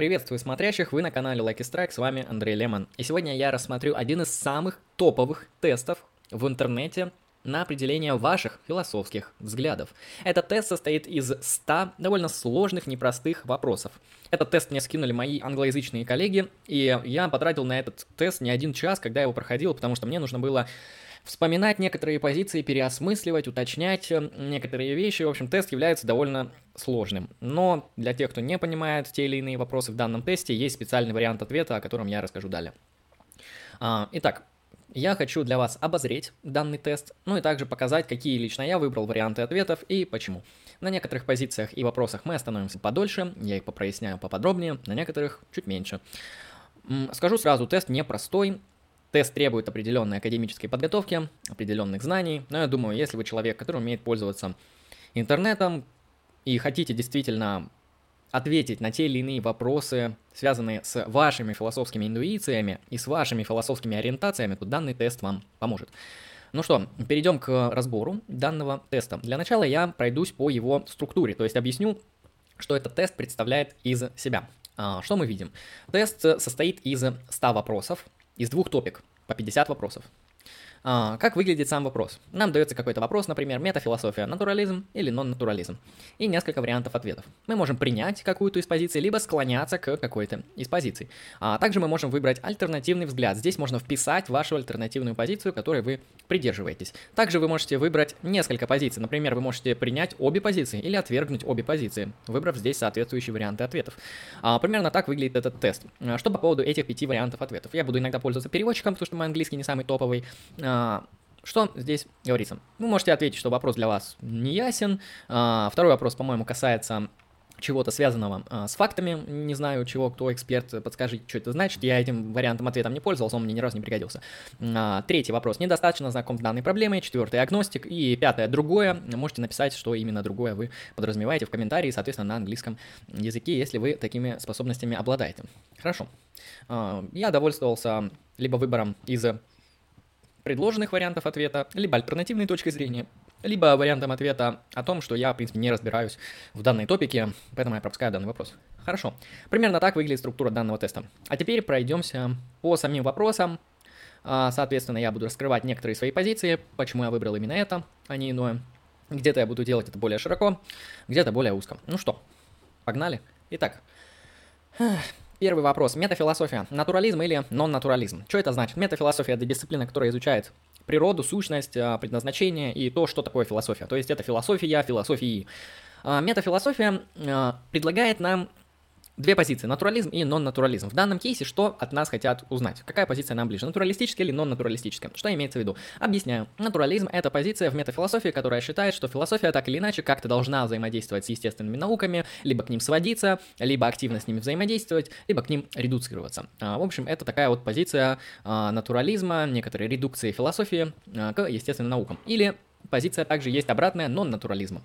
Приветствую смотрящих, вы на канале Lucky Strike, с вами Андрей Лемон. И сегодня я рассмотрю один из самых топовых тестов в интернете на определение ваших философских взглядов. Этот тест состоит из 100 довольно сложных, непростых вопросов. Этот тест мне скинули мои англоязычные коллеги, и я потратил на этот тест не один час, когда я его проходил, потому что мне нужно было вспоминать некоторые позиции, переосмысливать, уточнять э, некоторые вещи. В общем, тест является довольно сложным. Но для тех, кто не понимает те или иные вопросы в данном тесте, есть специальный вариант ответа, о котором я расскажу далее. А, итак, я хочу для вас обозреть данный тест, ну и также показать, какие лично я выбрал варианты ответов и почему. На некоторых позициях и вопросах мы остановимся подольше, я их попроясняю поподробнее, на некоторых чуть меньше. Скажу сразу, тест непростой, Тест требует определенной академической подготовки, определенных знаний, но я думаю, если вы человек, который умеет пользоваться интернетом и хотите действительно ответить на те или иные вопросы, связанные с вашими философскими интуициями и с вашими философскими ориентациями, то данный тест вам поможет. Ну что, перейдем к разбору данного теста. Для начала я пройдусь по его структуре, то есть объясню, что этот тест представляет из себя. А, что мы видим? Тест состоит из 100 вопросов, из двух топик по 50 вопросов. А, как выглядит сам вопрос? Нам дается какой-то вопрос, например, метафилософия, натурализм или нон-натурализм, и несколько вариантов ответов. Мы можем принять какую-то из позиций, либо склоняться к какой-то из позиций. А также мы можем выбрать альтернативный взгляд. Здесь можно вписать вашу альтернативную позицию, которой вы придерживаетесь. Также вы можете выбрать несколько позиций. Например, вы можете принять обе позиции или отвергнуть обе позиции, выбрав здесь соответствующие варианты ответов. А, примерно так выглядит этот тест. А, что по поводу этих пяти вариантов ответов? Я буду иногда пользоваться переводчиком, потому что мой английский не самый топовый. А, что здесь говорится? Вы можете ответить, что вопрос для вас не ясен. А, второй вопрос, по-моему, касается чего-то связанного а, с фактами, не знаю чего, кто эксперт, подскажите, что это значит, я этим вариантом ответом не пользовался, он мне ни разу не пригодился. А, третий вопрос, недостаточно знаком с данной проблемой, четвертый, агностик, и пятое, другое, можете написать, что именно другое вы подразумеваете в комментарии, соответственно, на английском языке, если вы такими способностями обладаете. Хорошо. А, я довольствовался либо выбором из предложенных вариантов ответа, либо альтернативной точкой зрения, либо вариантом ответа о том, что я, в принципе, не разбираюсь в данной топике, поэтому я пропускаю данный вопрос. Хорошо. Примерно так выглядит структура данного теста. А теперь пройдемся по самим вопросам. А, соответственно, я буду раскрывать некоторые свои позиции, почему я выбрал именно это, а не иное. Где-то я буду делать это более широко, где-то более узко. Ну что, погнали. Итак, Первый вопрос. Метафилософия. Натурализм или нон-натурализм? Что это значит? Метафилософия – это дисциплина, которая изучает природу, сущность, а, предназначение и то, что такое философия. То есть это философия философии. А, метафилософия а, предлагает нам две позиции, натурализм и нон-натурализм. В данном кейсе что от нас хотят узнать? Какая позиция нам ближе, натуралистическая или нон-натуралистическая? Что имеется в виду? Объясняю. Натурализм — это позиция в метафилософии, которая считает, что философия так или иначе как-то должна взаимодействовать с естественными науками, либо к ним сводиться, либо активно с ними взаимодействовать, либо к ним редуцироваться. А, в общем, это такая вот позиция а, натурализма, некоторой редукции философии а, к естественным наукам. Или позиция также есть обратная нон-натурализма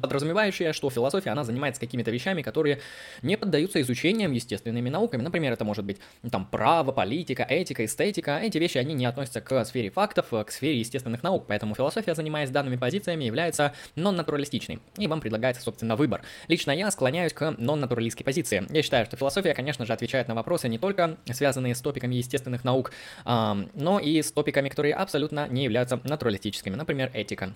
подразумевающая, что философия, она занимается какими-то вещами, которые не поддаются изучениям естественными науками. Например, это может быть ну, там право, политика, этика, эстетика. Эти вещи, они не относятся к сфере фактов, к сфере естественных наук, поэтому философия, занимаясь данными позициями, является нон-натуралистичной. И вам предлагается, собственно, выбор. Лично я склоняюсь к нон-натуралистской позиции. Я считаю, что философия, конечно же, отвечает на вопросы не только связанные с топиками естественных наук, но и с топиками, которые абсолютно не являются натуралистическими. Например, этика.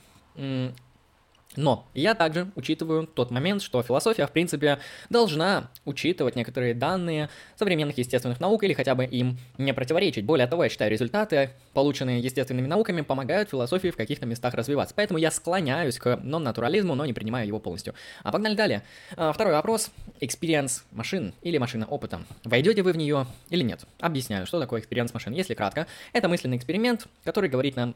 Но я также учитываю тот момент, что философия, в принципе, должна учитывать некоторые данные современных естественных наук или хотя бы им не противоречить. Более того, я считаю, результаты, полученные естественными науками, помогают философии в каких-то местах развиваться. Поэтому я склоняюсь к нон-натурализму, но не принимаю его полностью. А погнали далее. А, второй вопрос. Experience машин или машина опыта. Войдете вы в нее или нет? Объясняю, что такое experience машин. Если кратко, это мысленный эксперимент, который говорит нам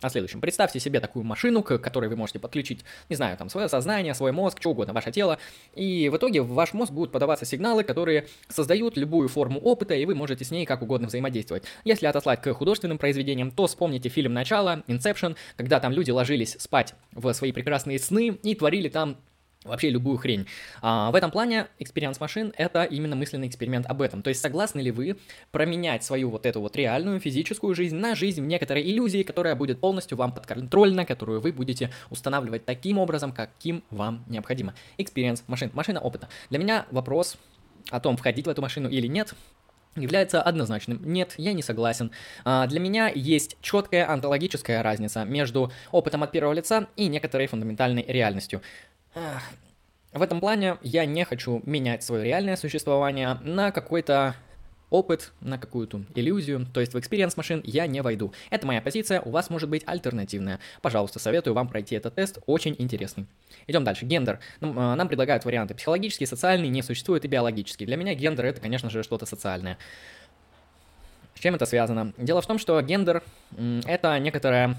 о следующем. Представьте себе такую машину, к которой вы можете подключить, не знаю, там, свое сознание, свой мозг, что угодно, ваше тело, и в итоге в ваш мозг будут подаваться сигналы, которые создают любую форму опыта, и вы можете с ней как угодно взаимодействовать. Если отослать к художественным произведениям, то вспомните фильм «Начало», «Inception», когда там люди ложились спать в свои прекрасные сны и творили там вообще любую хрень. А, в этом плане Experience Machine — это именно мысленный эксперимент об этом. То есть согласны ли вы променять свою вот эту вот реальную физическую жизнь на жизнь в некоторой иллюзии, которая будет полностью вам подконтрольна, которую вы будете устанавливать таким образом, каким вам необходимо. Experience Machine, машина опыта. Для меня вопрос о том, входить в эту машину или нет, является однозначным. Нет, я не согласен. А, для меня есть четкая онтологическая разница между опытом от первого лица и некоторой фундаментальной реальностью. В этом плане я не хочу менять свое реальное существование на какой-то опыт, на какую-то иллюзию, то есть в experience машин я не войду. Это моя позиция, у вас может быть альтернативная. Пожалуйста, советую вам пройти этот тест, очень интересный. Идем дальше. Гендер. Нам, нам предлагают варианты психологический, социальный, не существует и биологический. Для меня гендер это, конечно же, что-то социальное. С чем это связано? Дело в том, что гендер это некоторая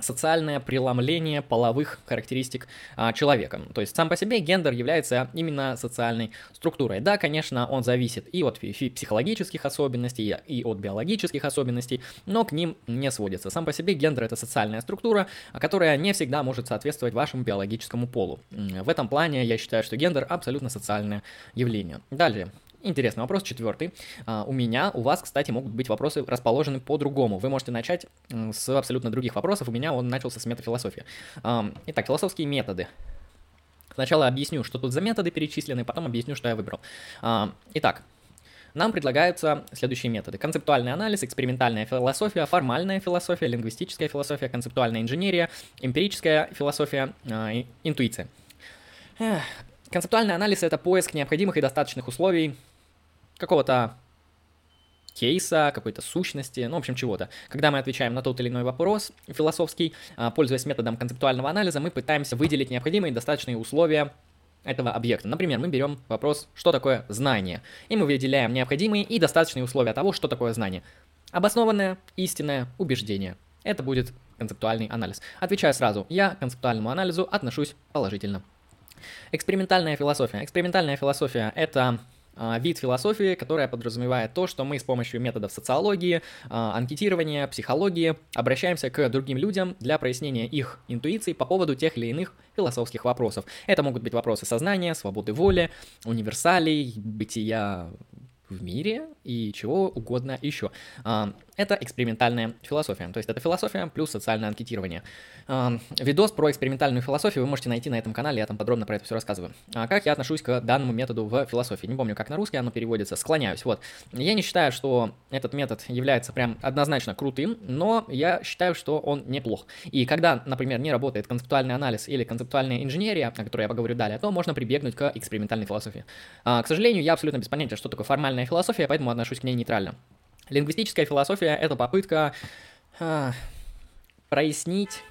социальное преломление половых характеристик а, человека. То есть сам по себе гендер является именно социальной структурой. Да, конечно, он зависит и от психологических особенностей, и от биологических особенностей, но к ним не сводится. Сам по себе гендер это социальная структура, которая не всегда может соответствовать вашему биологическому полу. В этом плане я считаю, что гендер абсолютно социальное явление. Далее, Интересный вопрос, четвертый. Uh, у меня, у вас, кстати, могут быть вопросы расположены по-другому. Вы можете начать с абсолютно других вопросов. У меня он начался с метафилософии. Итак, философские методы. Сначала объясню, что тут за методы перечислены, потом объясню, что я выбрал. Uh, итак, нам предлагаются следующие методы. Концептуальный анализ, экспериментальная философия, формальная философия, лингвистическая философия, концептуальная инженерия, эмпирическая философия, э, интуиция. Концептуальный анализ — это поиск необходимых и достаточных условий какого-то кейса, какой-то сущности, ну, в общем, чего-то. Когда мы отвечаем на тот или иной вопрос философский, а, пользуясь методом концептуального анализа, мы пытаемся выделить необходимые и достаточные условия этого объекта. Например, мы берем вопрос, что такое знание, и мы выделяем необходимые и достаточные условия того, что такое знание. Обоснованное, истинное убеждение. Это будет концептуальный анализ. Отвечаю сразу, я к концептуальному анализу отношусь положительно. Экспериментальная философия. Экспериментальная философия — это вид философии, которая подразумевает то, что мы с помощью методов социологии, а, анкетирования, психологии обращаемся к другим людям для прояснения их интуиций по поводу тех или иных философских вопросов. Это могут быть вопросы сознания, свободы воли, универсалей, бытия в мире и чего угодно еще. Это экспериментальная философия, то есть это философия плюс социальное анкетирование. Видос про экспериментальную философию вы можете найти на этом канале, я там подробно про это все рассказываю. А как я отношусь к данному методу в философии? Не помню, как на русский оно переводится, склоняюсь. Вот. Я не считаю, что этот метод является прям однозначно крутым, но я считаю, что он неплох. И когда, например, не работает концептуальный анализ или концептуальная инженерия, о которой я поговорю далее, то можно прибегнуть к экспериментальной философии. А, к сожалению, я абсолютно без понятия, что такое формальная философия, поэтому отношусь к ней нейтрально. Лингвистическая философия — это попытка а, прояснить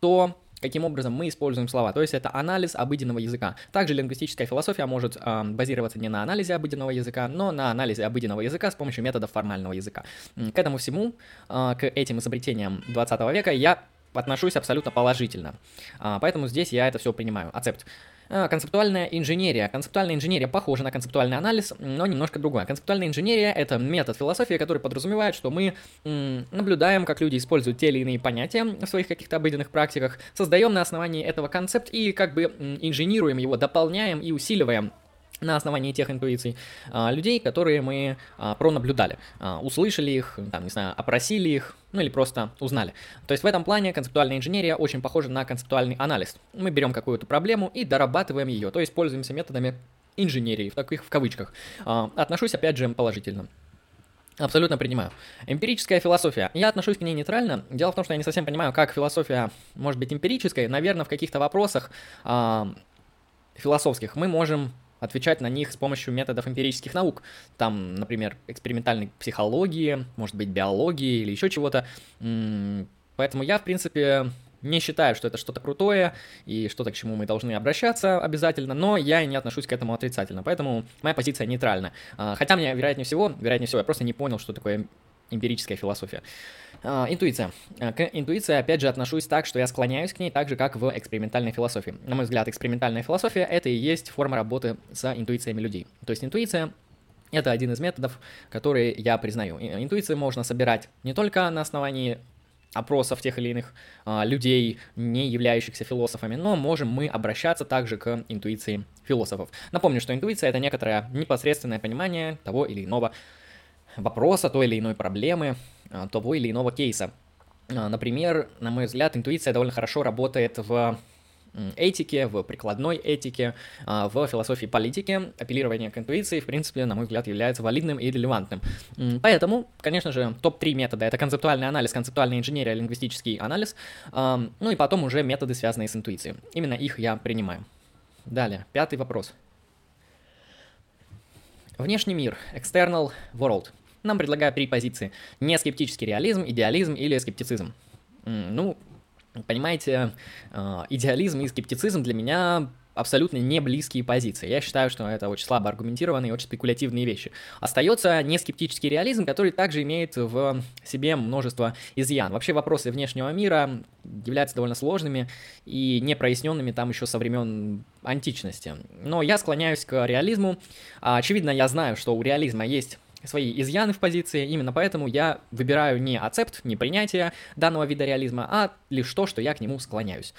то, каким образом мы используем слова. То есть это анализ обыденного языка. Также лингвистическая философия может э, базироваться не на анализе обыденного языка, но на анализе обыденного языка с помощью методов формального языка. К этому всему, э, к этим изобретениям 20 века я отношусь абсолютно положительно. Э, поэтому здесь я это все принимаю. Ацепт. А, концептуальная инженерия. Концептуальная инженерия похожа на концептуальный анализ, но немножко другое. Концептуальная инженерия — это метод философии, который подразумевает, что мы наблюдаем, как люди используют те или иные понятия в своих каких-то обыденных практиках, создаем на основании этого концепт и как бы инженируем его, дополняем и усиливаем на основании тех интуиций а, людей, которые мы а, пронаблюдали, а, услышали их, там, не знаю, опросили их, ну или просто узнали. То есть в этом плане концептуальная инженерия очень похожа на концептуальный анализ. Мы берем какую-то проблему и дорабатываем ее, то есть пользуемся методами инженерии, в таких в кавычках. Отношусь опять же положительно. Абсолютно принимаю. Эмпирическая философия. Я отношусь к ней нейтрально. Дело в том, что я не совсем понимаю, как философия может быть эмпирической. Наверное, в каких-то вопросах э, философских мы можем отвечать на них с помощью методов эмпирических наук. Там, например, экспериментальной психологии, может быть, биологии или еще чего-то. Поэтому я, в принципе, не считаю, что это что-то крутое и что-то, к чему мы должны обращаться обязательно, но я не отношусь к этому отрицательно, поэтому моя позиция нейтральна. А, хотя мне, вероятнее всего, вероятнее всего, я просто не понял, что такое эмпирическая философия. А, интуиция. А, к интуиции, опять же, отношусь так, что я склоняюсь к ней так же, как в экспериментальной философии. На мой взгляд, экспериментальная философия — это и есть форма работы с интуициями людей. То есть интуиция это один из методов, которые я признаю. Интуиции можно собирать не только на основании опросов тех или иных а, людей, не являющихся философами, но можем мы обращаться также к интуиции философов. Напомню, что интуиция это некоторое непосредственное понимание того или иного вопроса, той или иной проблемы, а, того или иного кейса. А, например, на мой взгляд, интуиция довольно хорошо работает в этике, в прикладной этике, а, в философии политики. Апеллирование к интуиции, в принципе, на мой взгляд, является валидным и релевантным. Поэтому, конечно же, топ-3 метода — это концептуальный анализ, концептуальная инженерия, лингвистический анализ, ну и потом уже методы, связанные с интуицией. Именно их я принимаю. Далее, пятый вопрос. Внешний мир, external world. Нам предлагают три позиции. Не скептический реализм, идеализм или скептицизм. Ну, понимаете, э, идеализм и скептицизм для меня абсолютно не близкие позиции. Я считаю, что это очень слабо аргументированные, очень спекулятивные вещи. Остается не скептический реализм, который также имеет в себе множество изъян. Вообще вопросы внешнего мира являются довольно сложными и непроясненными там еще со времен античности. Но я склоняюсь к реализму. Очевидно, я знаю, что у реализма есть свои изъяны в позиции, именно поэтому я выбираю не ацепт, не принятие данного вида реализма, а лишь то, что я к нему склоняюсь.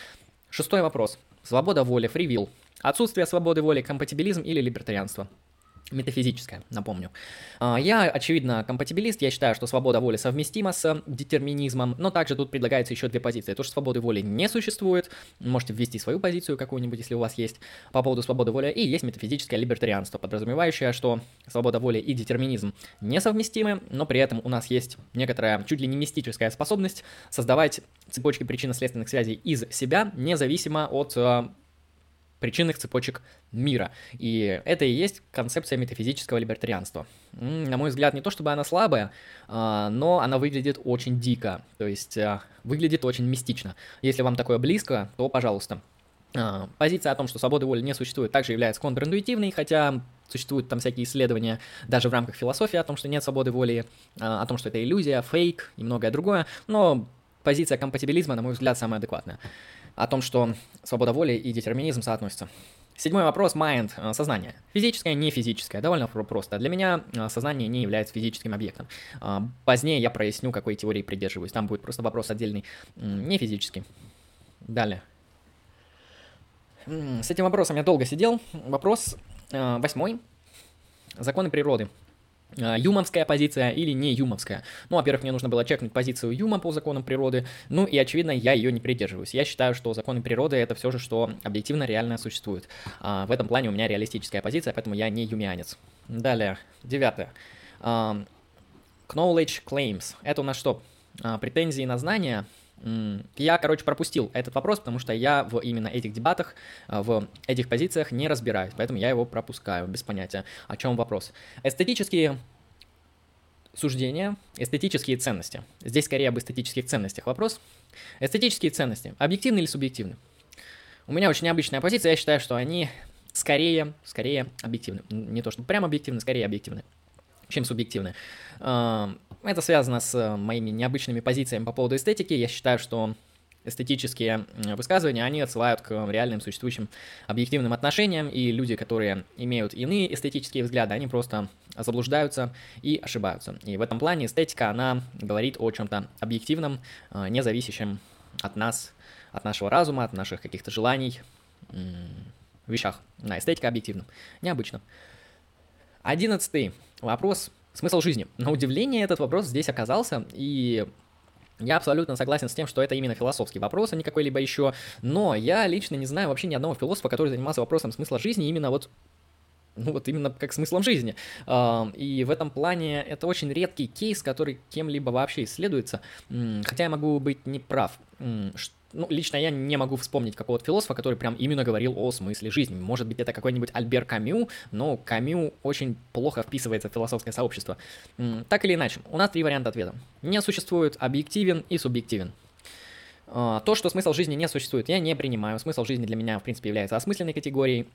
Шестой вопрос. Свобода воли, фривилл. Отсутствие свободы воли, компатибилизм или либертарианство метафизическое, напомню. А, я, очевидно, компатибилист, я считаю, что свобода воли совместима с детерминизмом, но также тут предлагается еще две позиции. То, что свободы воли не существует, можете ввести свою позицию какую-нибудь, если у вас есть, по поводу свободы воли, и есть метафизическое либертарианство, подразумевающее, что свобода воли и детерминизм несовместимы, но при этом у нас есть некоторая чуть ли не мистическая способность создавать цепочки причинно-следственных связей из себя, независимо от а, причинных цепочек мира. И это и есть концепция метафизического либертарианства. На мой взгляд, не то чтобы она слабая, а, но она выглядит очень дико, то есть а, выглядит очень мистично. Если вам такое близко, то пожалуйста. А, позиция о том, что свободы воли не существует, также является контринтуитивной, хотя существуют там всякие исследования даже в рамках философии о том, что нет свободы воли, о том, что это иллюзия, фейк и многое другое, но позиция компатибилизма, на мой взгляд, самая адекватная о том, что свобода воли и детерминизм соотносятся. Седьмой вопрос – mind, э, сознание. Физическое, не физическое, довольно просто. Для меня э, сознание не является физическим объектом. Э, позднее я проясню, какой теории придерживаюсь. Там будет просто вопрос отдельный, не физический. Далее. С этим вопросом я долго сидел. Вопрос восьмой. Законы природы. А, юмовская позиция или не юмовская. Ну, во-первых, мне нужно было чекнуть позицию Юма по законам природы, ну и, очевидно, я ее не придерживаюсь. Я считаю, что законы природы — это все же, что объективно реально существует. А, в этом плане у меня реалистическая позиция, поэтому я не юмианец. Далее, девятое. А, knowledge claims. Это у нас что? А, претензии на знания — я, короче, пропустил этот вопрос, потому что я в именно этих дебатах, а, в этих позициях не разбираюсь, поэтому я его пропускаю, без понятия, о чем вопрос. Эстетические суждения, эстетические ценности. Здесь скорее об эстетических ценностях вопрос. Эстетические ценности, объективны или субъективны? У меня очень необычная позиция, я считаю, что они скорее, скорее объективны. Не то, что прям объективны, скорее объективны, чем субъективны. Это связано с э, моими необычными позициями по поводу эстетики. Я считаю, что эстетические высказывания, они отсылают к реальным существующим объективным отношениям, и люди, которые имеют иные эстетические взгляды, они просто заблуждаются и ошибаются. И в этом плане эстетика, она говорит о чем-то объективном, э, не зависящем от нас, от нашего разума, от наших каких-то желаний, вещах. На эстетика объективна. Необычно. Одиннадцатый вопрос Смысл жизни. На удивление этот вопрос здесь оказался, и я абсолютно согласен с тем, что это именно философский вопрос, а не какой-либо еще. Но я лично не знаю вообще ни одного философа, который занимался вопросом смысла жизни именно вот ну вот именно как смыслом жизни. И в этом плане это очень редкий кейс, который кем-либо вообще исследуется. Хотя я могу быть неправ ну, лично я не могу вспомнить какого-то философа, который прям именно говорил о смысле жизни. Может быть, это какой-нибудь Альбер Камю, но Камю очень плохо вписывается в философское сообщество. Так или иначе, у нас три варианта ответа. Не существует объективен и субъективен. А, то, что смысл жизни не существует, я не принимаю. Смысл жизни для меня, в принципе, является осмысленной категорией,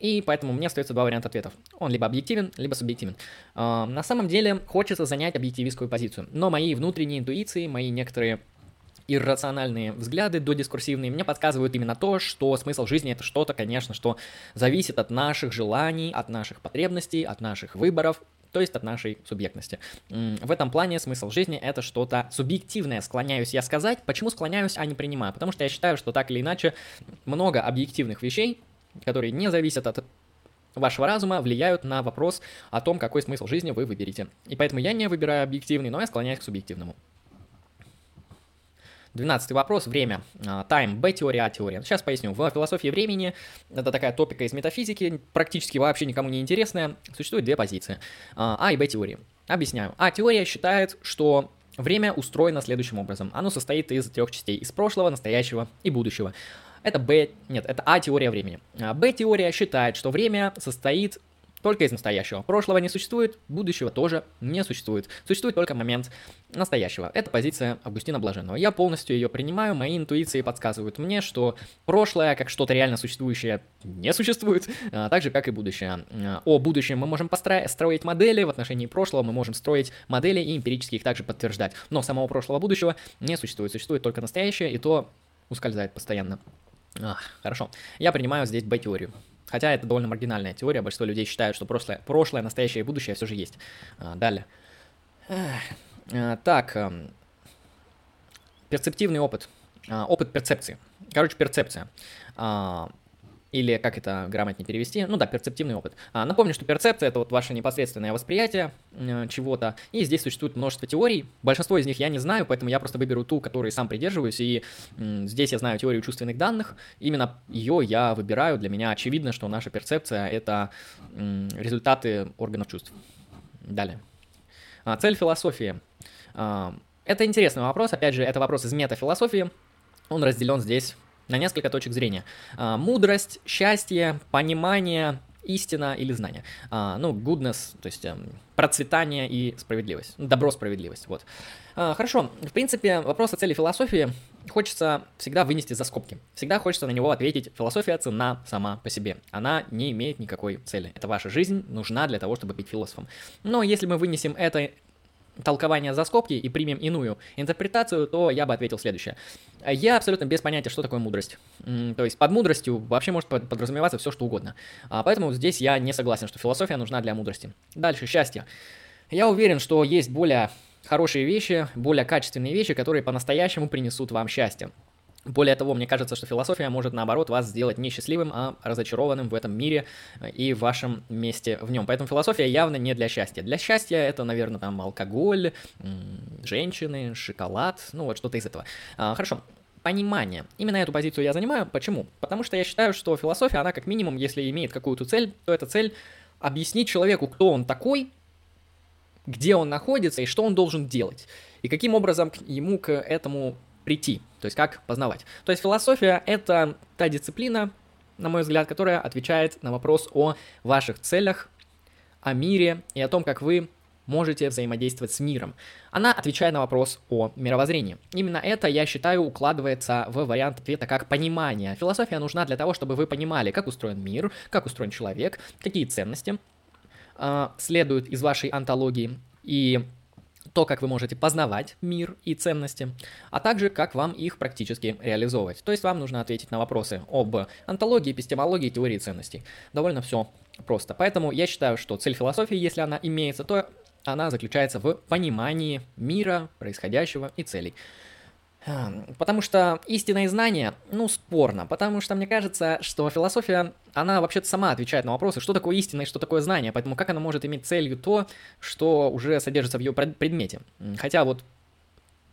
и поэтому мне остается два варианта ответов. Он либо объективен, либо субъективен. А, на самом деле, хочется занять объективистскую позицию, но мои внутренние интуиции, мои некоторые иррациональные взгляды до дискурсивные мне подсказывают именно то, что смысл жизни это что-то, конечно, что зависит от наших желаний, от наших потребностей, от наших выборов, то есть от нашей субъектности. В этом плане смысл жизни это что-то субъективное, склоняюсь я сказать. Почему склоняюсь, а не принимаю? Потому что я считаю, что так или иначе много объективных вещей, которые не зависят от вашего разума, влияют на вопрос о том, какой смысл жизни вы выберете. И поэтому я не выбираю объективный, но я склоняюсь к субъективному. Двенадцатый вопрос, время. А, time, B-теория, А-теория. Сейчас поясню. В философии времени, это такая топика из метафизики, практически вообще никому не интересная, существует две позиции. А, а и Б-теории. Объясняю. А-теория считает, что время устроено следующим образом. Оно состоит из трех частей. Из прошлого, настоящего и будущего. Это Б, нет, это А-теория времени. Б-теория считает, что время состоит только из настоящего. Прошлого не существует, будущего тоже не существует. Существует только момент настоящего. Это позиция Августина Блаженного. Я полностью ее принимаю, мои интуиции подсказывают мне, что прошлое, как что-то реально существующее, не существует, а, так же, как и будущее. А, о будущем мы можем построить модели, в отношении прошлого мы можем строить модели и эмпирически их также подтверждать. Но самого прошлого будущего не существует. Существует только настоящее, и то ускользает постоянно. А, хорошо. Я принимаю здесь Б-теорию. Хотя это довольно маргинальная теория, большинство людей считают, что прошлое, прошлое настоящее и будущее все же есть. А, далее. А, так, перцептивный опыт. А, опыт перцепции. Короче, перцепция или как это грамотнее перевести, ну да, перцептивный опыт. А, напомню, что перцепция это вот ваше непосредственное восприятие э, чего-то, и здесь существует множество теорий, большинство из них я не знаю, поэтому я просто выберу ту, которой сам придерживаюсь, и э, здесь я знаю теорию чувственных данных, именно ее я выбираю, для меня очевидно, что наша перцепция это э, результаты органов чувств. Далее. А, цель философии. А, это интересный вопрос, опять же, это вопрос из метафилософии, он разделен здесь на несколько точек зрения. А, мудрость, счастье, понимание, истина или знание. А, ну, goodness, то есть эм, процветание и справедливость. Добро, справедливость, вот. А, хорошо, в принципе, вопрос о цели философии хочется всегда вынести за скобки. Всегда хочется на него ответить, философия цена сама по себе. Она не имеет никакой цели. Это ваша жизнь нужна для того, чтобы быть философом. Но если мы вынесем это толкование за скобки и примем иную интерпретацию, то я бы ответил следующее. Я абсолютно без понятия, что такое мудрость. То есть под мудростью вообще может подразумеваться все, что угодно. А поэтому здесь я не согласен, что философия нужна для мудрости. Дальше, счастье. Я уверен, что есть более хорошие вещи, более качественные вещи, которые по-настоящему принесут вам счастье. Более того, мне кажется, что философия может, наоборот, вас сделать не счастливым, а разочарованным в этом мире и в вашем месте в нем. Поэтому философия явно не для счастья. Для счастья это, наверное, там алкоголь, женщины, шоколад, ну вот что-то из этого. А, хорошо, понимание. Именно эту позицию я занимаю. Почему? Потому что я считаю, что философия, она как минимум, если имеет какую-то цель, то эта цель объяснить человеку, кто он такой, где он находится и что он должен делать. И каким образом ему к этому прийти, то есть как познавать. То есть философия — это та дисциплина, на мой взгляд, которая отвечает на вопрос о ваших целях, о мире и о том, как вы можете взаимодействовать с миром. Она отвечает на вопрос о мировоззрении. Именно это, я считаю, укладывается в вариант ответа как понимание. Философия нужна для того, чтобы вы понимали, как устроен мир, как устроен человек, какие ценности э, следуют из вашей антологии и то, как вы можете познавать мир и ценности, а также как вам их практически реализовывать. То есть вам нужно ответить на вопросы об антологии, эпистемологии, теории ценностей. Довольно все просто. Поэтому я считаю, что цель философии, если она имеется, то она заключается в понимании мира, происходящего и целей. Потому что истинное знание, ну, спорно. Потому что мне кажется, что философия, она вообще-то сама отвечает на вопросы, что такое истина и что такое знание. Поэтому как она может иметь целью то, что уже содержится в ее предмете. Хотя вот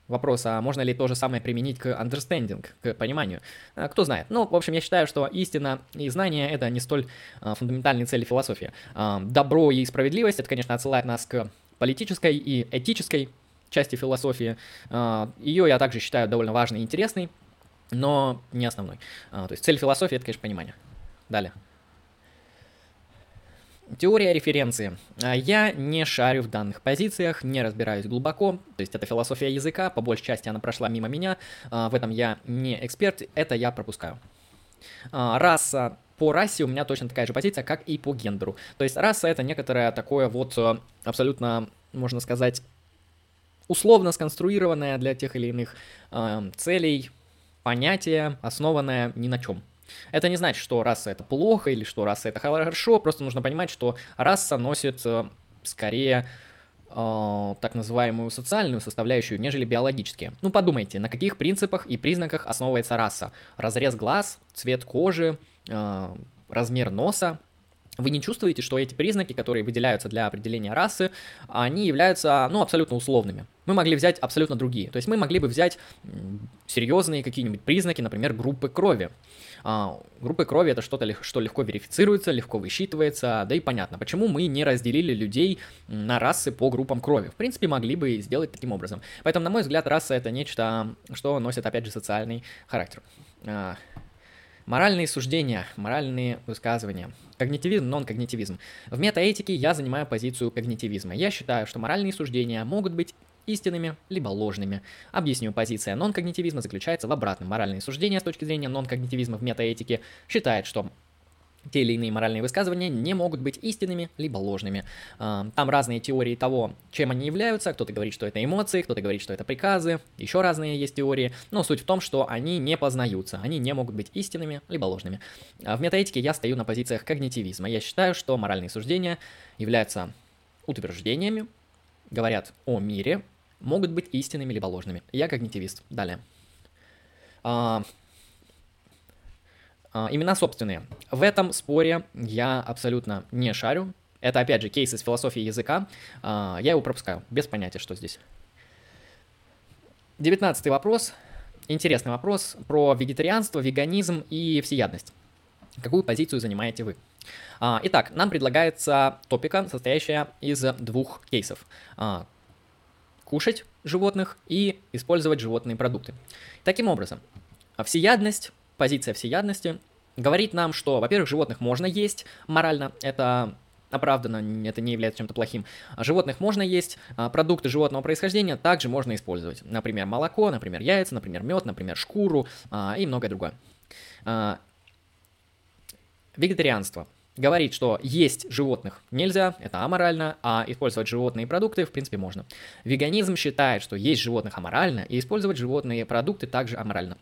вопрос, а можно ли то же самое применить к understanding, к пониманию? А, кто знает. Ну, в общем, я считаю, что истина и знание — это не столь а, фундаментальные цели философии. А, добро и справедливость — это, конечно, отсылает нас к политической и этической части философии. А, Ее я также считаю довольно важной и интересной, но не основной. А, то есть цель философии — это, конечно, понимание. Далее. Теория референции. А, я не шарю в данных позициях, не разбираюсь глубоко, то есть это философия языка, по большей части она прошла мимо меня, в этом я не эксперт, это я пропускаю. Раса. По расе у меня точно такая же позиция, как и по гендеру. То есть раса это некоторое такое вот абсолютно, можно сказать, условно сконструированное для тех или иных э, целей понятие, основанное ни на чем. Это не значит, что раса это плохо или что раса это хорошо, просто нужно понимать, что раса носит э, скорее э, так называемую социальную составляющую, нежели биологические. Ну подумайте, на каких принципах и признаках основывается раса? Разрез глаз, цвет кожи, э, размер носа, вы не чувствуете, что эти признаки, которые выделяются для определения расы, они являются, ну, абсолютно условными. Мы могли взять абсолютно другие. То есть мы могли бы взять серьезные какие-нибудь признаки, например, группы крови. А, группы крови это что-то, что легко верифицируется, легко высчитывается, да и понятно, почему мы не разделили людей на расы по группам крови. В принципе, могли бы сделать таким образом. Поэтому, на мой взгляд, раса это нечто, что носит, опять же, социальный характер. Моральные суждения, моральные высказывания. Когнитивизм, нон-когнитивизм. В метаэтике я занимаю позицию когнитивизма. Я считаю, что моральные суждения могут быть истинными, либо ложными. Объясню, позиция нон-когнитивизма заключается в обратном. Моральные суждения с точки зрения нон-когнитивизма в метаэтике считает, что те или иные моральные высказывания не могут быть истинными либо ложными. А, там разные теории того, чем они являются. Кто-то говорит, что это эмоции, кто-то говорит, что это приказы. Еще разные есть теории. Но суть в том, что они не познаются. Они не могут быть истинными либо ложными. А в метаэтике я стою на позициях когнитивизма. Я считаю, что моральные суждения являются утверждениями, говорят о мире, могут быть истинными либо ложными. Я когнитивист. Далее. А, имена собственные. В этом споре я абсолютно не шарю. Это, опять же, кейс из философии языка. А, я его пропускаю, без понятия, что здесь. Девятнадцатый вопрос. Интересный вопрос про вегетарианство, веганизм и всеядность. Какую позицию занимаете вы? А, итак, нам предлагается топика, состоящая из двух кейсов. Кушать животных и использовать животные продукты. Таким образом, всеядность позиция всеядности говорит нам, что, во-первых, животных можно есть морально, это оправданно, это не является чем-то плохим. А животных можно есть, а продукты животного происхождения также можно использовать. Например, молоко, например, яйца, например, мед, например, шкуру а, и многое другое. Вегетарианство говорит, что есть животных нельзя, это аморально, а использовать животные продукты, в принципе, можно. Веганизм считает, что есть животных аморально, и использовать животные продукты также аморально.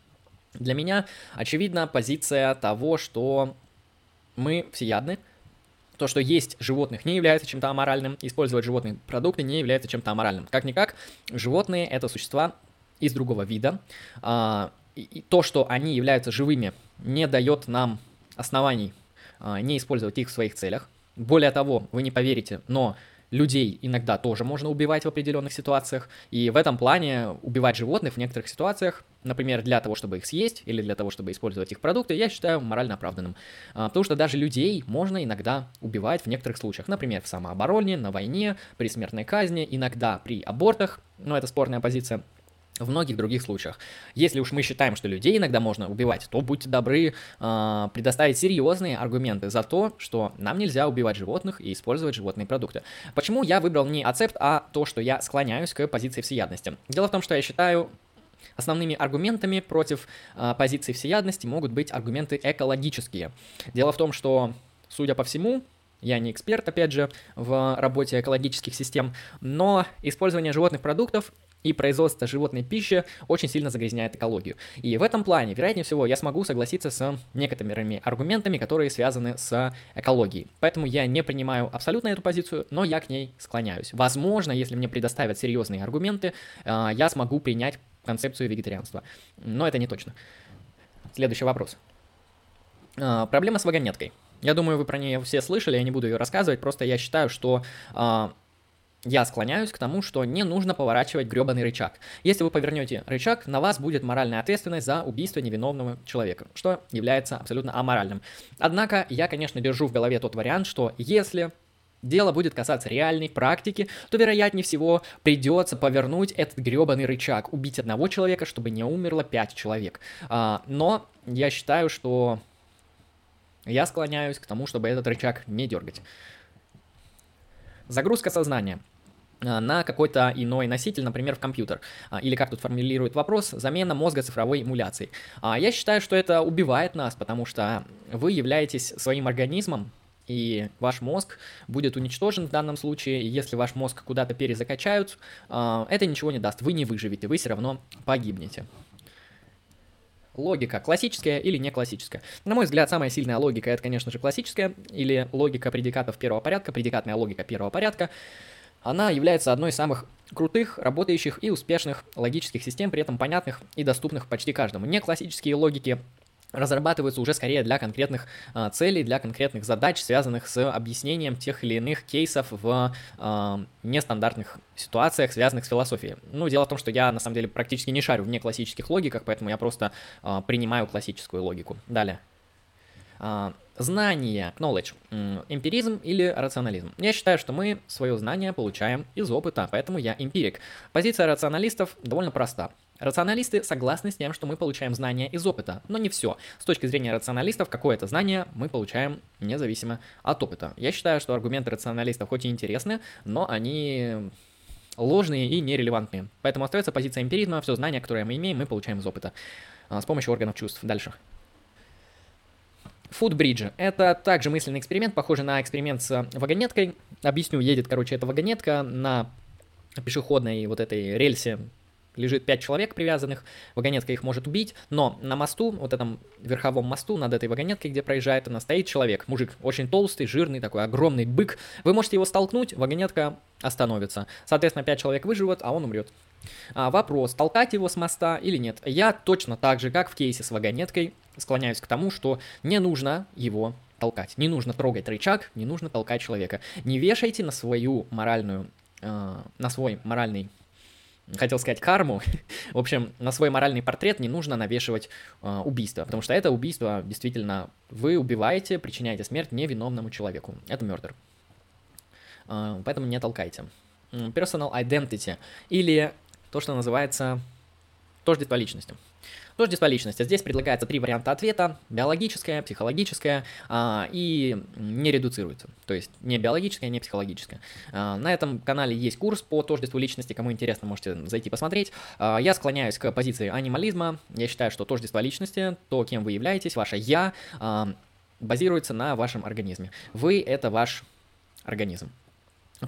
Для меня очевидна позиция того, что мы всеядны, то, что есть животных, не является чем-то аморальным, использовать животные продукты не является чем-то аморальным. Как-никак, животные — это существа из другого вида, а, и то, что они являются живыми, не дает нам оснований а, не использовать их в своих целях. Более того, вы не поверите, но людей иногда тоже можно убивать в определенных ситуациях, и в этом плане убивать животных в некоторых ситуациях, например, для того, чтобы их съесть или для того, чтобы использовать их продукты, я считаю морально оправданным. А, потому что даже людей можно иногда убивать в некоторых случаях, например, в самообороне, на войне, при смертной казни, иногда при абортах, но это спорная позиция, в многих других случаях. Если уж мы считаем, что людей иногда можно убивать, то будьте добры э, предоставить серьезные аргументы за то, что нам нельзя убивать животных и использовать животные продукты. Почему я выбрал не ацепт, а то, что я склоняюсь к позиции всеядности? Дело в том, что я считаю, Основными аргументами против э, позиции всеядности могут быть аргументы экологические. Дело в том, что, судя по всему, я не эксперт, опять же, в работе экологических систем, но использование животных продуктов и производство животной пищи очень сильно загрязняет экологию. И в этом плане, вероятнее всего, я смогу согласиться с некоторыми аргументами, которые связаны с экологией. Поэтому я не принимаю абсолютно эту позицию, но я к ней склоняюсь. Возможно, если мне предоставят серьезные аргументы, э, я смогу принять концепцию вегетарианства. Но это не точно. Следующий вопрос. Э, проблема с вагонеткой. Я думаю, вы про нее все слышали, я не буду ее рассказывать, просто я считаю, что э, я склоняюсь к тому, что не нужно поворачивать гребаный рычаг. Если вы повернете рычаг, на вас будет моральная ответственность за убийство невиновного человека, что является абсолютно аморальным. Однако я, конечно, держу в голове тот вариант, что если дело будет касаться реальной практики, то, вероятнее всего, придется повернуть этот гребаный рычаг, убить одного человека, чтобы не умерло пять человек. А, но я считаю, что я склоняюсь к тому, чтобы этот рычаг не дергать. Загрузка сознания а, на какой-то иной носитель, например, в компьютер. А, или как тут формулирует вопрос, замена мозга цифровой эмуляцией. А, я считаю, что это убивает нас, потому что вы являетесь своим организмом, и ваш мозг будет уничтожен в данном случае, и если ваш мозг куда-то перезакачают, это ничего не даст, вы не выживете, вы все равно погибнете. Логика классическая или не классическая? На мой взгляд, самая сильная логика это, конечно же, классическая или логика предикатов первого порядка, предикатная логика первого порядка. Она является одной из самых крутых, работающих и успешных логических систем, при этом понятных и доступных почти каждому. Не классические логики разрабатываются уже скорее для конкретных а, целей, для конкретных задач, связанных с объяснением тех или иных кейсов в а, нестандартных ситуациях, связанных с философией. Ну, дело в том, что я на самом деле практически не шарю в неклассических логиках, поэтому я просто а, принимаю классическую логику. Далее. Знание, knowledge, эмпиризм или рационализм. Я считаю, что мы свое знание получаем из опыта, поэтому я эмпирик. Позиция рационалистов довольно проста. Рационалисты согласны с тем, что мы получаем знания из опыта, но не все. С точки зрения рационалистов, какое-то знание мы получаем независимо от опыта. Я считаю, что аргументы рационалистов хоть и интересны, но они ложные и нерелевантные. Поэтому остается позиция эмпиризма, все знания, которые мы имеем, мы получаем из опыта а, с помощью органов чувств. Дальше. Фудбриджи. Это также мысленный эксперимент, похожий на эксперимент с вагонеткой. Объясню, едет, короче, эта вагонетка на пешеходной вот этой рельсе лежит 5 человек привязанных, вагонетка их может убить, но на мосту, вот этом верховом мосту над этой вагонеткой, где проезжает она, стоит человек, мужик, очень толстый, жирный, такой огромный бык. Вы можете его столкнуть, вагонетка остановится. Соответственно, 5 человек выживут, а он умрет. А, вопрос, толкать его с моста или нет? Я точно так же, как в кейсе с вагонеткой, склоняюсь к тому, что не нужно его толкать. Не нужно трогать рычаг, не нужно толкать человека. Не вешайте на свою моральную, э, на свой моральный хотел сказать карму. в общем, на свой моральный портрет не нужно навешивать э, убийство, потому что это убийство действительно вы убиваете, причиняете смерть невиновному человеку. Это мертвер. Э, поэтому не толкайте. Personal identity или то, что называется тождество личности. Тождество личности. Здесь предлагается три варианта ответа. Биологическое, психологическое а, и не редуцируется. То есть не биологическое, не психологическое. А, на этом канале есть курс по тождеству личности. Кому интересно, можете зайти посмотреть. А, я склоняюсь к позиции анимализма. Я считаю, что тождество личности, то, кем вы являетесь, ваше «я», а, базируется на вашем организме. Вы — это ваш организм.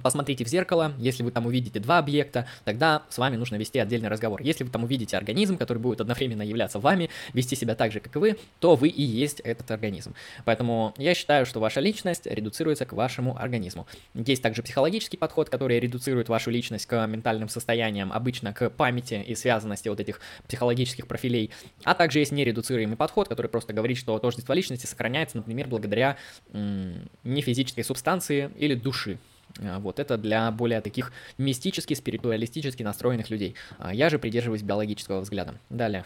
Посмотрите в зеркало, если вы там увидите два объекта, тогда с вами нужно вести отдельный разговор. Если вы там увидите организм, который будет одновременно являться вами, вести себя так же, как и вы, то вы и есть этот организм. Поэтому я считаю, что ваша личность редуцируется к вашему организму. Есть также психологический подход, который редуцирует вашу личность к ментальным состояниям, обычно к памяти и связанности вот этих психологических профилей. А также есть нередуцируемый подход, который просто говорит, что тождество личности сохраняется, например, благодаря м- нефизической субстанции или души. А, вот это для более таких мистически, спиритуалистически настроенных людей. А, я же придерживаюсь биологического взгляда. Далее.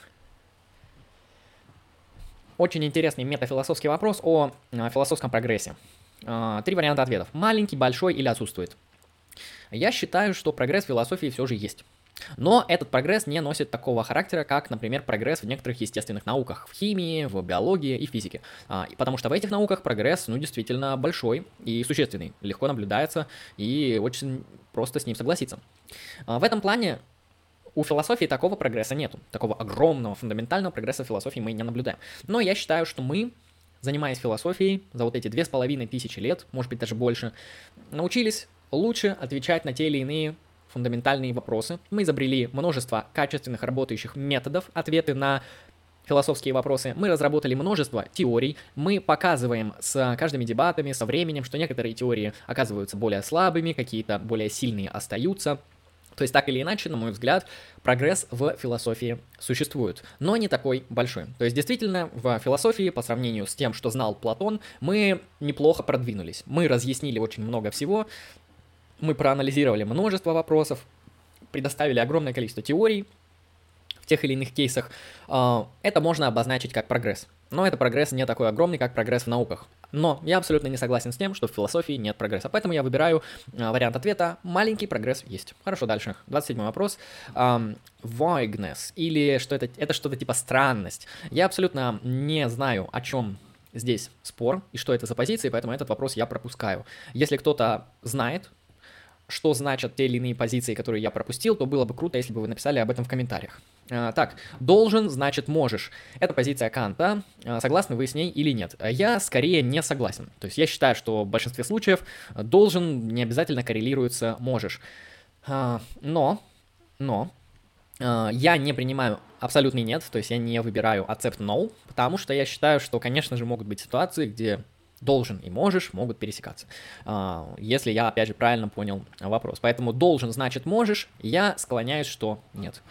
Очень интересный метафилософский вопрос о а, философском прогрессе. Три варианта ответов. Маленький, большой или отсутствует. Я считаю, что прогресс в философии все же есть. Но этот прогресс не носит такого характера, как, например, прогресс в некоторых естественных науках, в химии, в биологии и физике. А, потому что в этих науках прогресс, ну, действительно большой и существенный, легко наблюдается и очень просто с ним согласиться. А, в этом плане у философии такого прогресса нету. Такого огромного, фундаментального прогресса в философии мы не наблюдаем. Но я считаю, что мы, занимаясь философией за вот эти две с половиной тысячи лет, может быть даже больше, научились лучше отвечать на те или иные фундаментальные вопросы. Мы изобрели множество качественных работающих методов, ответы на философские вопросы. Мы разработали множество теорий. Мы показываем с каждыми дебатами, со временем, что некоторые теории оказываются более слабыми, какие-то более сильные остаются. То есть, так или иначе, на мой взгляд, прогресс в философии существует, но не такой большой. То есть, действительно, в философии, по сравнению с тем, что знал Платон, мы неплохо продвинулись. Мы разъяснили очень много всего, мы проанализировали множество вопросов, предоставили огромное количество теорий в тех или иных кейсах. А, это можно обозначить как прогресс. Но это прогресс не такой огромный, как прогресс в науках. Но я абсолютно не согласен с тем, что в философии нет прогресса. Поэтому я выбираю а, вариант ответа «маленький прогресс есть». Хорошо, дальше. 27 вопрос. Um, vagueness, или что это, это что-то типа странность. Я абсолютно не знаю, о чем здесь спор и что это за позиции, поэтому этот вопрос я пропускаю. Если кто-то знает, что значат те или иные позиции, которые я пропустил, то было бы круто, если бы вы написали об этом в комментариях. А, так, должен, значит можешь. Это позиция Канта. А, согласны вы с ней или нет? Я скорее не согласен. То есть я считаю, что в большинстве случаев должен не обязательно коррелируется можешь. А, но, но, я не принимаю абсолютный нет, то есть я не выбираю accept no, потому что я считаю, что, конечно же, могут быть ситуации, где должен и можешь могут пересекаться. А, если я, опять же, правильно понял вопрос. Поэтому должен значит можешь, я склоняюсь, что нет.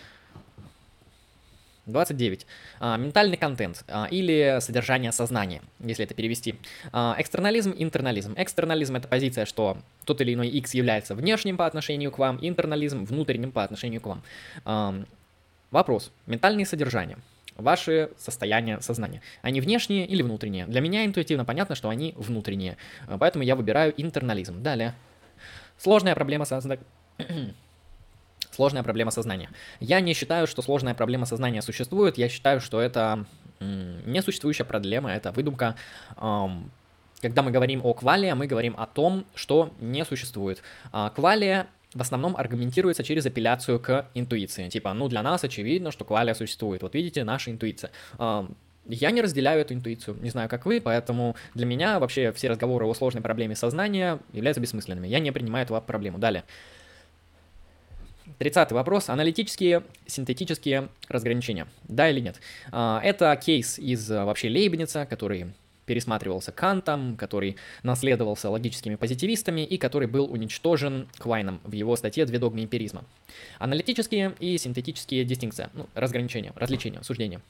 29. А, ментальный контент а, или содержание сознания, если это перевести. Экстернализм, интернализм. Экстернализм — это позиция, что тот или иной X является внешним по отношению к вам, интернализм — внутренним по отношению к вам. Вопрос. Ментальные содержания ваши состояния сознания. Они внешние или внутренние? Для меня интуитивно понятно, что они внутренние, поэтому я выбираю интернализм. Далее. Сложная проблема сознания. Сложная проблема сознания. Я не считаю, что сложная проблема сознания существует. Я считаю, что это несуществующая проблема, это выдумка. Когда мы говорим о квале, мы говорим о том, что не существует. А, квалия в основном аргументируется через апелляцию к интуиции. Типа, ну для нас очевидно, что квалия существует. Вот видите, наша интуиция. Я не разделяю эту интуицию, не знаю, как вы, поэтому для меня вообще все разговоры о сложной проблеме сознания являются бессмысленными. Я не принимаю эту проблему. Далее. Тридцатый вопрос. Аналитические, синтетические разграничения. Да или нет? А, это кейс из а, вообще Лейбница, который пересматривался Кантом, который наследовался логическими позитивистами и который был уничтожен Квайном в его статье «Две догмы эмпиризма». Аналитические и синтетические дистинкции, ну, разграничения, различения, суждения.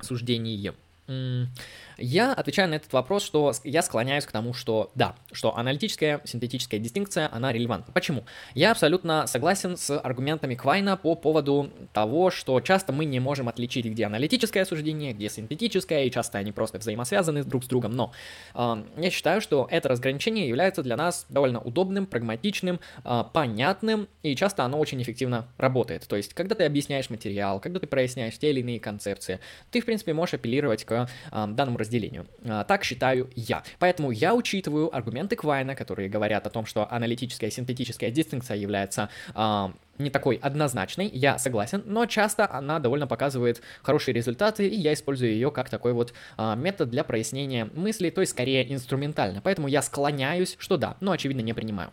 Суждение. Я отвечаю на этот вопрос, что я склоняюсь к тому, что да, что аналитическая синтетическая дистинкция, она релевантна. Почему? Я абсолютно согласен с аргументами Квайна по поводу того, что часто мы не можем отличить, где аналитическое суждение, где синтетическое, и часто они просто взаимосвязаны друг с другом, но э, я считаю, что это разграничение является для нас довольно удобным, прагматичным, э, понятным, и часто оно очень эффективно работает. То есть, когда ты объясняешь материал, когда ты проясняешь те или иные концепции, ты, в принципе, можешь апеллировать к э, данному разделению. А, так считаю я. Поэтому я учитываю аргументы Квайна, которые говорят о том, что аналитическая и синтетическая дистинкция является а, не такой однозначной, я согласен, но часто она довольно показывает хорошие результаты, и я использую ее как такой вот а, метод для прояснения мыслей, то есть скорее инструментально. Поэтому я склоняюсь, что да, но очевидно не принимаю.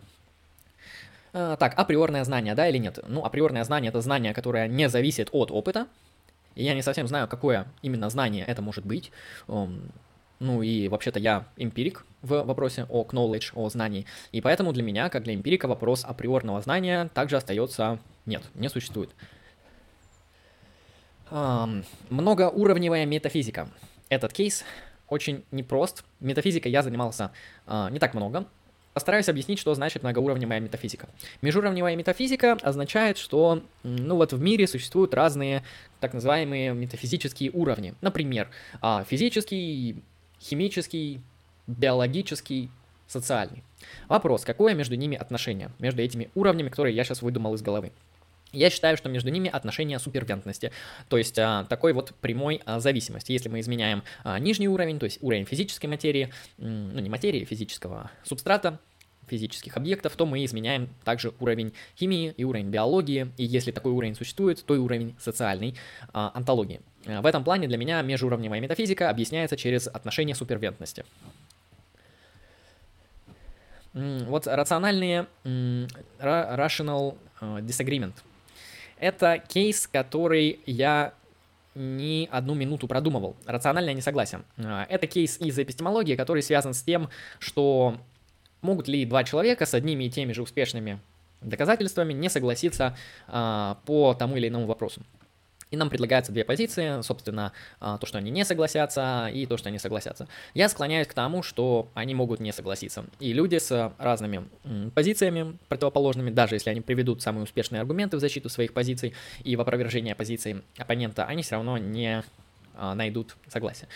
так, априорное знание, да или нет? Ну, априорное знание это знание, которое не зависит от опыта, я не совсем знаю, какое именно знание это может быть. Ну и вообще-то я эмпирик в вопросе о knowledge, о знании. И поэтому для меня, как для эмпирика, вопрос априорного знания также остается нет, не существует. Многоуровневая метафизика. Этот кейс очень непрост. Метафизикой я занимался uh, не так много, Постараюсь объяснить, что значит многоуровневая метафизика. Межуровневая метафизика означает, что ну вот в мире существуют разные так называемые метафизические уровни. Например, а, физический, химический, биологический, социальный. Вопрос, какое между ними отношение, между этими уровнями, которые я сейчас выдумал из головы. Я считаю, что между ними отношение супервентности, то есть а, такой вот прямой а, зависимости. Если мы изменяем а, нижний уровень, то есть уровень физической материи, ну не материи, физического субстрата, физических объектов, то мы изменяем также уровень химии и уровень биологии, и если такой уровень существует, то и уровень социальной а, онтологии. В этом плане для меня межуровневая метафизика объясняется через отношение супервентности. Вот рациональные rational а, disagreement – это кейс, который я не одну минуту продумывал. Рациональное несогласие. А, это кейс из эпистемологии, который связан с тем, что могут ли два человека с одними и теми же успешными доказательствами не согласиться а, по тому или иному вопросу. И нам предлагаются две позиции, собственно, а, то, что они не согласятся, и то, что они согласятся. Я склоняюсь к тому, что они могут не согласиться. И люди с разными позициями противоположными, даже если они приведут самые успешные аргументы в защиту своих позиций и в опровержение позиций оппонента, они все равно не а, найдут согласия.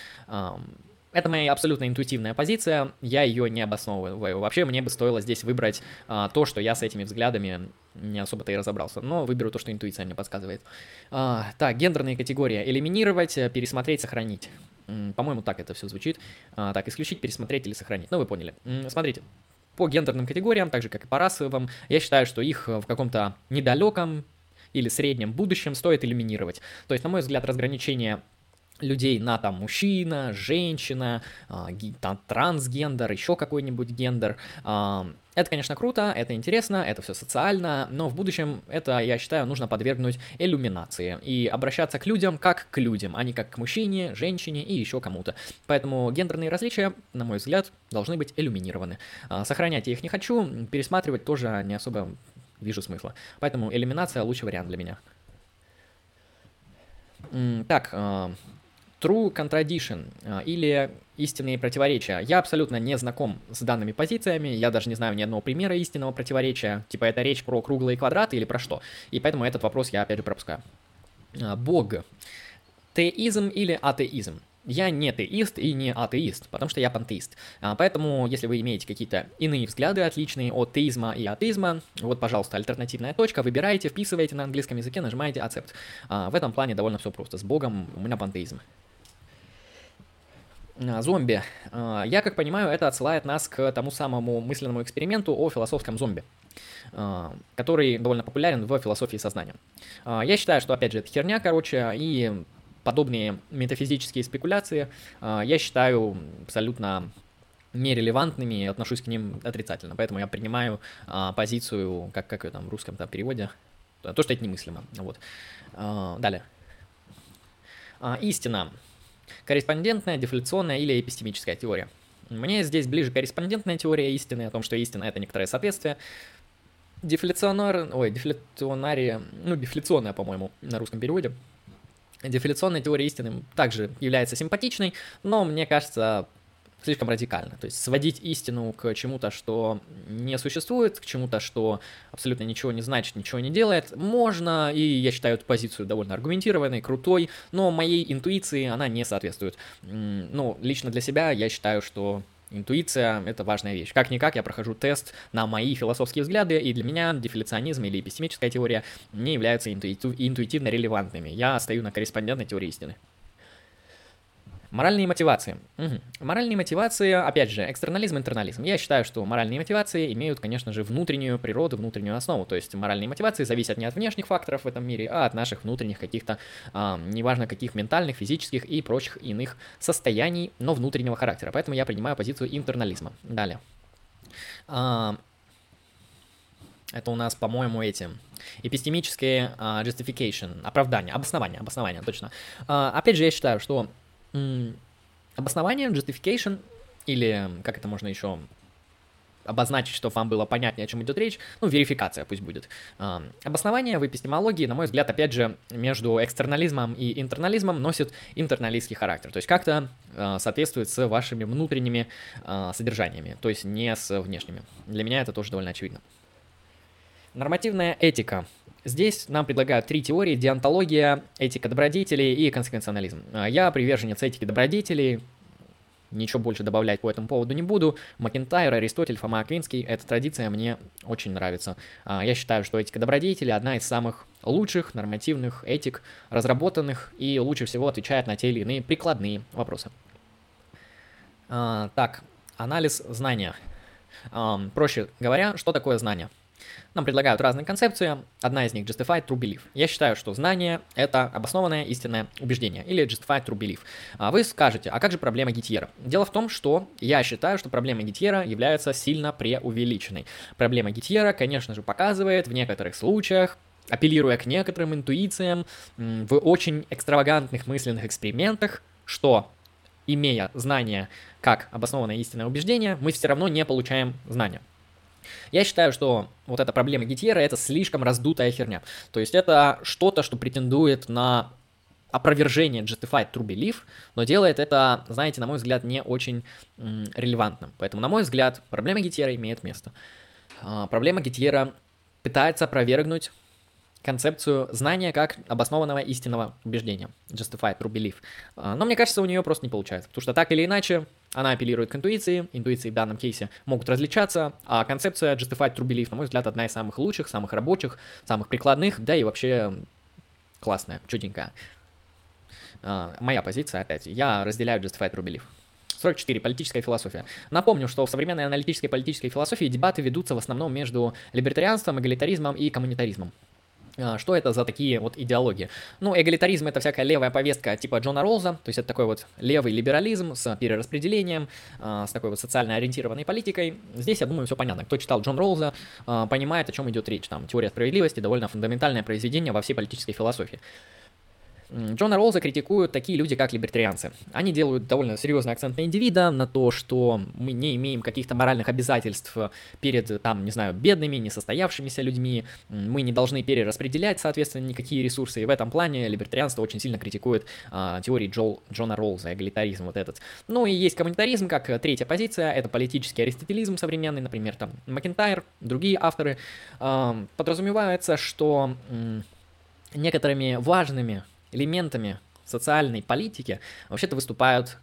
Это моя абсолютно интуитивная позиция, я ее не обосновываю. Вообще мне бы стоило здесь выбрать а, то, что я с этими взглядами не особо-то и разобрался, но выберу то, что интуиция мне подсказывает. А, так, гендерные категории. Элиминировать, пересмотреть, сохранить. По-моему, так это все звучит. А, так, исключить, пересмотреть или сохранить. Ну, вы поняли. Смотрите, по гендерным категориям, так же как и по расовым, я считаю, что их в каком-то недалеком или среднем будущем стоит элиминировать. То есть, на мой взгляд, разграничение людей на там мужчина, женщина, а, там, трансгендер, еще какой-нибудь гендер. А, это, конечно, круто, это интересно, это все социально, но в будущем это, я считаю, нужно подвергнуть иллюминации и обращаться к людям как к людям, а не как к мужчине, женщине и еще кому-то. Поэтому гендерные различия, на мой взгляд, должны быть иллюминированы. А, сохранять я их не хочу, пересматривать тоже не особо вижу смысла. Поэтому иллюминация лучший вариант для меня. Так, True Contradiction а, или истинные противоречия. Я абсолютно не знаком с данными позициями, я даже не знаю ни одного примера истинного противоречия, типа это речь про круглые квадраты или про что, и поэтому этот вопрос я опять же пропускаю. А, Бог. Теизм или атеизм? Я не теист и не атеист, потому что я пантеист. А, поэтому, если вы имеете какие-то иные взгляды, отличные от теизма и атеизма, вот, пожалуйста, альтернативная точка, выбирайте, вписывайте на английском языке, нажимаете accept. В этом плане довольно все просто. С Богом у меня пантеизм. А, зомби. А, я, как понимаю, это отсылает нас к тому самому мысленному эксперименту о философском зомби, а, который довольно популярен в философии сознания. Я считаю, что, опять же, это херня, короче, и подобные метафизические спекуляции я считаю абсолютно нерелевантными и отношусь к ним отрицательно. Поэтому я принимаю позицию, как, как ее там в русском там, переводе, то, что это немыслимо. Вот. далее. истина. Корреспондентная, дефляционная или эпистемическая теория. Мне здесь ближе корреспондентная теория истины, о том, что истина — это некоторое соответствие. Дефляционар, ой, дефляционария, ну, дефляционная, по-моему, на русском переводе. Дефляционная теория истины также является симпатичной, но мне кажется, слишком радикально. То есть сводить истину к чему-то, что не существует, к чему-то, что абсолютно ничего не значит, ничего не делает, можно, и я считаю эту позицию довольно аргументированной, крутой, но моей интуиции она не соответствует. Ну, лично для себя я считаю, что Интуиция — это важная вещь. Как-никак я прохожу тест на мои философские взгляды, и для меня дефляционизм или эпистемическая теория не являются интуитивно релевантными. Я стою на корреспондентной теории истины. Моральные мотивации. Угу. Моральные мотивации, опять же, экстернализм, интернализм. Я считаю, что моральные мотивации имеют, конечно же, внутреннюю природу, внутреннюю основу. То есть моральные мотивации зависят не от внешних факторов в этом мире, а от наших внутренних каких-то, а, неважно каких ментальных, физических и прочих иных состояний, но внутреннего характера. Поэтому я принимаю позицию интернализма. Далее. А, это у нас, по-моему, эти эпистемические uh, justification, оправдание, обоснование, обоснование, точно. Uh, опять же, я считаю, что обоснование, justification, или как это можно еще обозначить, чтобы вам было понятнее, о чем идет речь, ну, верификация пусть будет. Обоснование в эпистемологии, на мой взгляд, опять же, между экстернализмом и интернализмом носит интерналистский характер, то есть как-то а, соответствует с вашими внутренними а, содержаниями, то есть не с внешними. Для меня это тоже довольно очевидно. Нормативная этика. Здесь нам предлагают три теории – диантология, этика добродетелей и консеквенционализм. А, я приверженец этики добродетелей, ничего больше добавлять по этому поводу не буду. Макентайр, Аристотель, Фома Аквинский, эта традиция мне очень нравится. А, я считаю, что этика добродетели одна из самых лучших нормативных этик, разработанных и лучше всего отвечает на те или иные прикладные вопросы. А, так, анализ знания. Проще говоря, что такое знание? Нам предлагают разные концепции. Одна из них justified true belief. Я считаю, что знание — это обоснованное истинное убеждение, или justified true belief. А вы скажете, а как же проблема Гитьера? Дело в том, что я считаю, что проблема Гитьера является сильно преувеличенной. Проблема Гитьера, конечно же, показывает в некоторых случаях, апеллируя к некоторым интуициям, в очень экстравагантных мысленных экспериментах, что имея знание как обоснованное истинное убеждение, мы все равно не получаем знания. Я считаю, что вот эта проблема Гитьера это слишком раздутая херня. То есть это что-то, что претендует на опровержение Justified True Belief, но делает это, знаете, на мой взгляд, не очень м, релевантным. Поэтому, на мой взгляд, проблема Гитьера имеет место. А, проблема Гитьера пытается опровергнуть концепцию знания как обоснованного истинного убеждения, justified true belief. А, но мне кажется, у нее просто не получается, потому что так или иначе она апеллирует к интуиции, интуиции в данном кейсе могут различаться, а концепция justified true belief, на мой взгляд, одна из самых лучших, самых рабочих, самых прикладных, да и вообще классная, чуденькая. А, моя позиция, опять, я разделяю justified true belief. 44. Политическая философия. Напомню, что в современной аналитической политической философии дебаты ведутся в основном между либертарианством, эгалитаризмом и коммунитаризмом. А, что это за такие вот идеологии? Ну, эгалитаризм это всякая левая повестка типа Джона Ролза, то есть это такой вот левый либерализм с перераспределением, а, с такой вот социально ориентированной политикой. Здесь, я думаю, все понятно. Кто читал Джон Ролза, а, понимает, о чем идет речь. Там теория справедливости довольно фундаментальное произведение во всей политической философии. Джона Роллза критикуют такие люди, как либертарианцы. Они делают довольно серьезный акцент на индивида, на то, что мы не имеем каких-то моральных обязательств перед, там, не знаю, бедными, несостоявшимися людьми, мы не должны перераспределять, соответственно, никакие ресурсы, и в этом плане либертарианство очень сильно критикует а, теории Джол, Джона Роллза, эгалитаризм вот этот. Ну и есть коммунитаризм как третья позиция, это политический аристотелизм современный, например, там, Макентайр, другие авторы. А, подразумевается, что некоторыми важными элементами социальной политики вообще-то выступают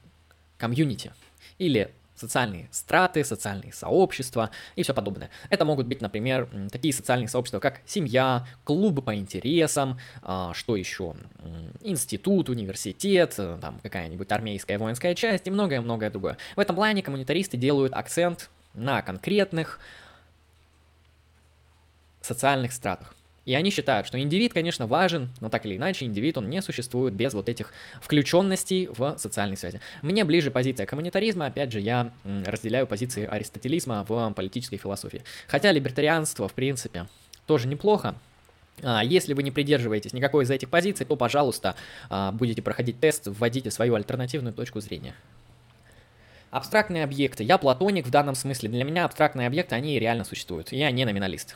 комьюнити или социальные страты, социальные сообщества и все подобное. Это могут быть, например, такие социальные сообщества, как семья, клубы по интересам, а, что еще, институт, университет, э, там какая-нибудь армейская воинская часть и многое-многое другое. В этом плане коммунитаристы делают акцент на конкретных социальных стратах. И они считают, что индивид, конечно, важен, но так или иначе индивид, он не существует без вот этих включенностей в социальные связи. Мне ближе позиция коммунитаризма, опять же, я разделяю позиции аристотелизма в политической философии. Хотя либертарианство, в принципе, тоже неплохо, а, если вы не придерживаетесь никакой из этих позиций, то, пожалуйста, а, будете проходить тест, вводите свою альтернативную точку зрения. Абстрактные объекты. Я платоник в данном смысле. Для меня абстрактные объекты, они реально существуют. Я не номиналист.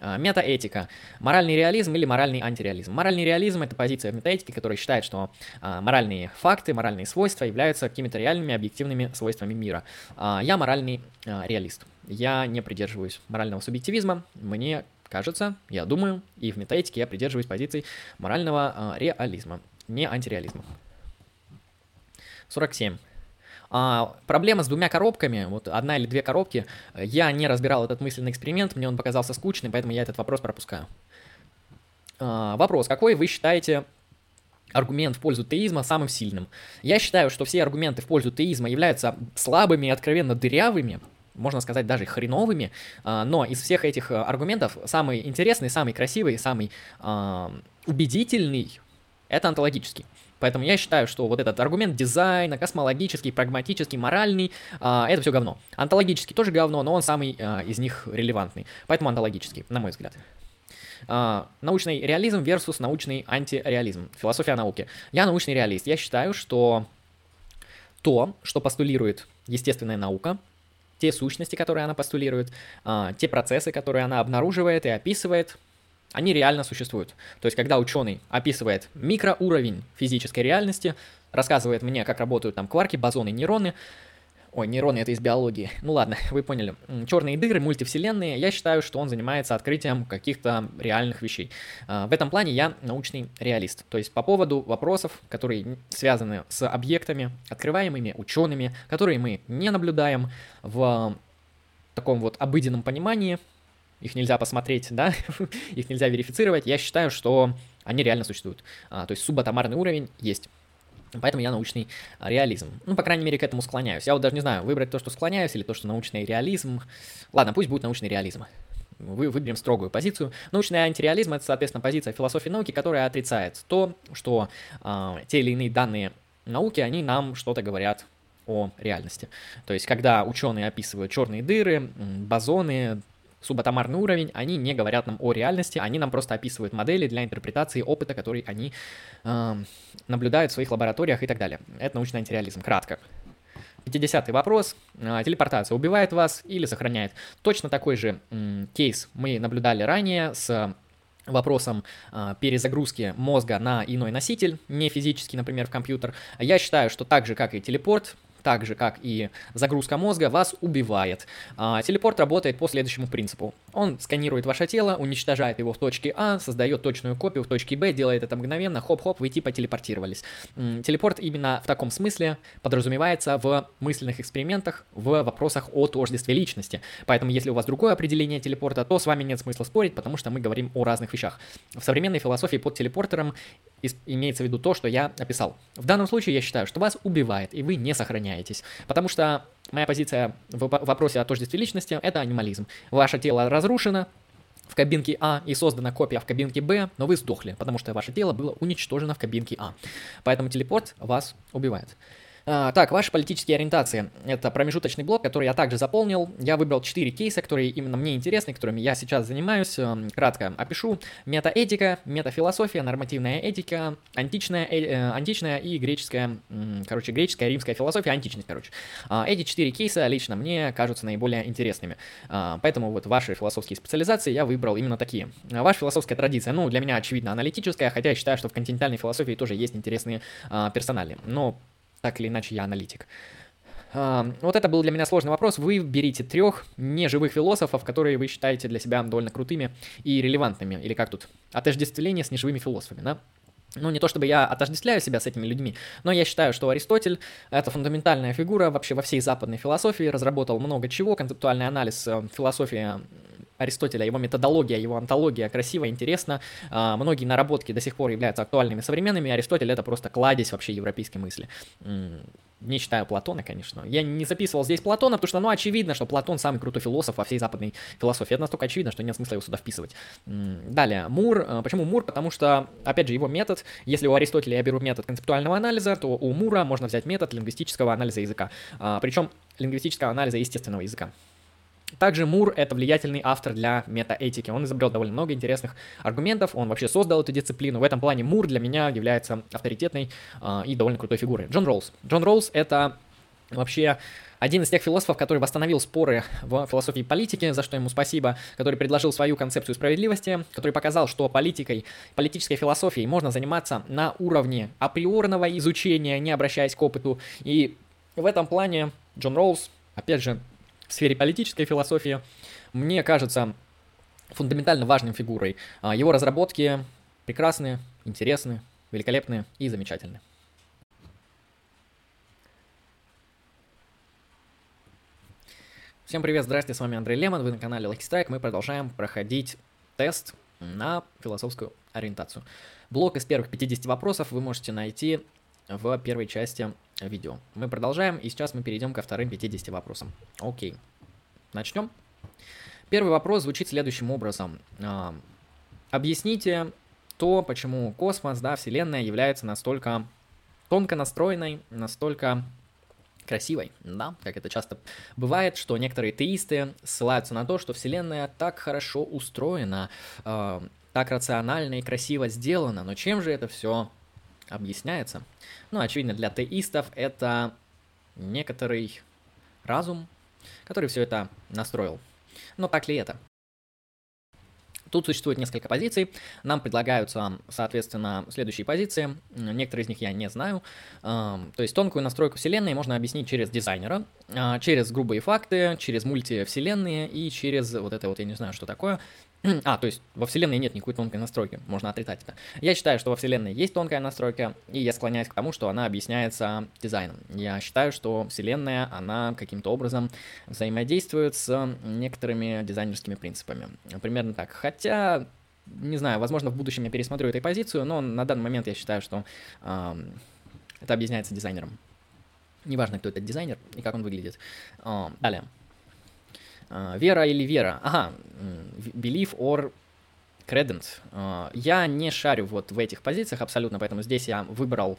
А, метаэтика. Моральный реализм или моральный антиреализм. Моральный реализм – это позиция в метаэтике, которая считает, что а, моральные факты, моральные свойства являются какими-то реальными, объективными свойствами мира. А, я моральный реалист. Я не придерживаюсь морального субъективизма. Мне кажется, я думаю, и в метаэтике я придерживаюсь позиций морального реализма, не антиреализма. 47. А, проблема с двумя коробками, вот одна или две коробки, я не разбирал этот мысленный эксперимент, мне он показался скучным, поэтому я этот вопрос пропускаю. А, вопрос, какой вы считаете аргумент в пользу теизма самым сильным? Я считаю, что все аргументы в пользу теизма являются слабыми и откровенно дырявыми, можно сказать, даже хреновыми, а, но из всех этих аргументов самый интересный, самый красивый, самый а, убедительный – это онтологический. Поэтому я считаю, что вот этот аргумент дизайна, космологический, прагматический, моральный, э, это все говно. Антологический тоже говно, но он самый э, из них релевантный. Поэтому антологический, на мой взгляд. Uh, научный реализм versus научный антиреализм. Философия науки. Я научный реалист. Я считаю, что то, что постулирует естественная наука, те сущности, которые она постулирует, uh, те процессы, которые она обнаруживает и описывает, они реально существуют. То есть, когда ученый описывает микроуровень физической реальности, рассказывает мне, как работают там кварки, бозоны, нейроны, Ой, нейроны это из биологии. Ну ладно, вы поняли. Черные дыры, мультивселенные. Я считаю, что он занимается открытием каких-то реальных вещей. А, в этом плане я научный реалист. То есть по поводу вопросов, которые связаны с объектами, открываемыми учеными, которые мы не наблюдаем в таком вот обыденном понимании, их нельзя посмотреть, да, их нельзя верифицировать, я считаю, что они реально существуют. А, то есть субатомарный уровень есть. Поэтому я научный реализм. Ну, по крайней мере, к этому склоняюсь. Я вот даже не знаю, выбрать то, что склоняюсь, или то, что научный реализм. Ладно, пусть будет научный реализм. Вы выберем строгую позицию. Научный антиреализм это, соответственно, позиция философии науки, которая отрицает то, что э, те или иные данные науки, они нам что-то говорят о реальности. То есть, когда ученые описывают черные дыры, бозоны, субатомарный уровень, они не говорят нам о реальности, они нам просто описывают модели для интерпретации опыта, который они э, наблюдают в своих лабораториях и так далее. Это научный антиреализм, кратко. 50 вопрос. А, телепортация убивает вас или сохраняет? Точно такой же м, кейс мы наблюдали ранее с вопросом э, перезагрузки мозга на иной носитель, не физический, например, в компьютер. Я считаю, что так же, как и телепорт, так же, как и загрузка мозга, вас убивает. А, телепорт работает по следующему принципу. Он сканирует ваше тело, уничтожает его в точке А, создает точную копию в точке Б, делает это мгновенно, хоп-хоп, вы типа телепортировались. Телепорт именно в таком смысле подразумевается в мысленных экспериментах, в вопросах о тождестве личности. Поэтому, если у вас другое определение телепорта, то с вами нет смысла спорить, потому что мы говорим о разных вещах. В современной философии под телепортером имеется в виду то, что я описал. В данном случае я считаю, что вас убивает, и вы не сохраняетесь. Потому что моя позиция в вопросе о тождестве личности – это анимализм. Ваше тело разрушено, в кабинке А и создана копия в кабинке Б, но вы сдохли, потому что ваше тело было уничтожено в кабинке А. Поэтому телепорт вас убивает. А, так, ваши политические ориентации. Это промежуточный блок, который я также заполнил. Я выбрал 4 кейса, которые именно мне интересны, которыми я сейчас занимаюсь. Эм, кратко опишу. Метаэтика, метафилософия, нормативная этика, античная, э, э, античная и греческая, э, короче, греческая, римская философия, античность, короче. А, эти 4 кейса лично мне кажутся наиболее интересными. А, поэтому вот ваши философские специализации я выбрал именно такие. Ваша философская традиция, ну, для меня, очевидно, аналитическая, хотя я считаю, что в континентальной философии тоже есть интересные персонали. Но так или иначе я аналитик. Uh, вот это был для меня сложный вопрос. Вы берите трех неживых философов, которые вы считаете для себя довольно крутыми и релевантными. Или как тут? Отождествление с неживыми философами, да? Ну, не то чтобы я отождествляю себя с этими людьми, но я считаю, что Аристотель — это фундаментальная фигура вообще во всей западной философии, разработал много чего, концептуальный анализ э, философии Аристотеля, его методология, его антология красиво, интересно. А, многие наработки до сих пор являются актуальными, современными. Аристотель это просто кладезь вообще европейской мысли. Не считаю Платона, конечно. Я не записывал здесь Платона, потому что, ну, очевидно, что Платон самый крутой философ во всей западной философии. Это настолько очевидно, что нет смысла его сюда вписывать. Далее, Мур. А, почему Мур? Потому что, опять же, его метод, если у Аристотеля я беру метод концептуального анализа, то у Мура можно взять метод лингвистического анализа языка. А, Причем лингвистического анализа естественного языка. Также Мур — это влиятельный автор для метаэтики. Он изобрел довольно много интересных аргументов, он вообще создал эту дисциплину. В этом плане Мур для меня является авторитетной э, и довольно крутой фигурой. Джон Роуз. Джон Роуз — это вообще один из тех философов, который восстановил споры в философии политики, за что ему спасибо, который предложил свою концепцию справедливости, который показал, что политикой, политической философией можно заниматься на уровне априорного изучения, не обращаясь к опыту. И в этом плане Джон Роуз, опять же, в сфере политической философии, мне кажется фундаментально важной фигурой. А, его разработки прекрасны, интересны, великолепны и замечательны. Всем привет, здрасте, с вами Андрей Лемон, вы на канале Lucky Strike, мы продолжаем проходить тест на философскую ориентацию. Блок из первых 50 вопросов вы можете найти в первой части видео. Мы продолжаем, и сейчас мы перейдем ко вторым 50 вопросам. Окей, начнем. Первый вопрос звучит следующим образом. А, объясните то, почему космос, да, Вселенная является настолько тонко настроенной, настолько красивой, да, как это часто бывает, что некоторые теисты ссылаются на то, что Вселенная так хорошо устроена, э, так рационально и красиво сделана, но чем же это все объясняется. Ну, очевидно, для теистов это некоторый разум, который все это настроил. Но так ли это? Тут существует несколько позиций. Нам предлагаются, соответственно, следующие позиции. Некоторые из них я не знаю. То есть тонкую настройку вселенной можно объяснить через дизайнера, а, через грубые факты, через мультивселенные и через вот это вот, я не знаю, что такое, А, то есть во Вселенной нет никакой тонкой настройки, можно отрицать это. Я считаю, что во Вселенной есть тонкая настройка, и я склоняюсь к тому, что она объясняется дизайном. Я считаю, что Вселенная, она каким-то образом взаимодействует с некоторыми дизайнерскими принципами. Примерно так. Хотя, не знаю, возможно, в будущем я пересмотрю эту позицию, но на данный момент я считаю, что э, это объясняется дизайнером. Неважно, кто этот дизайнер и как он выглядит. Э, далее. А, вера или вера? Ага, belief or credent. А, я не шарю вот в этих позициях абсолютно, поэтому здесь я выбрал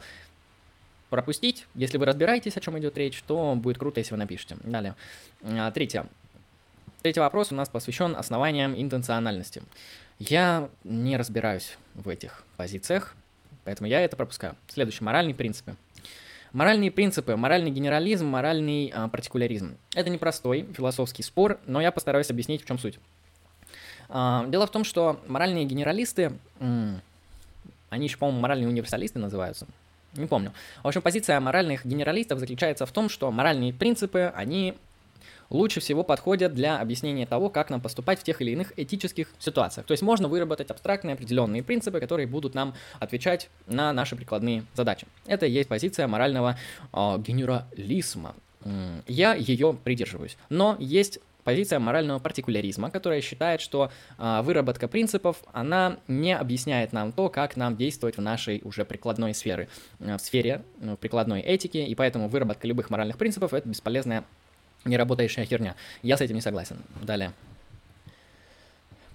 пропустить. Если вы разбираетесь, о чем идет речь, то будет круто, если вы напишете. Далее. А, третье. Третий вопрос у нас посвящен основаниям интенциональности. Я не разбираюсь в этих позициях, поэтому я это пропускаю. Следующий. Моральные принципы. Моральные принципы, моральный генерализм, моральный а, партикуляризм. Это непростой философский спор, но я постараюсь объяснить, в чем суть. А, дело в том, что моральные генералисты, они еще, по-моему, моральные универсалисты называются, не помню. В общем, позиция моральных генералистов заключается в том, что моральные принципы, они лучше всего подходят для объяснения того, как нам поступать в тех или иных этических ситуациях. То есть можно выработать абстрактные определенные принципы, которые будут нам отвечать на наши прикладные задачи. Это и есть позиция морального э, генерализма. Я ее придерживаюсь. Но есть позиция морального партикуляризма, которая считает, что э, выработка принципов, она не объясняет нам то, как нам действовать в нашей уже прикладной сфере, э, в сфере э, прикладной этики, и поэтому выработка любых моральных принципов – это бесполезная неработающая херня. Я с этим не согласен. Далее.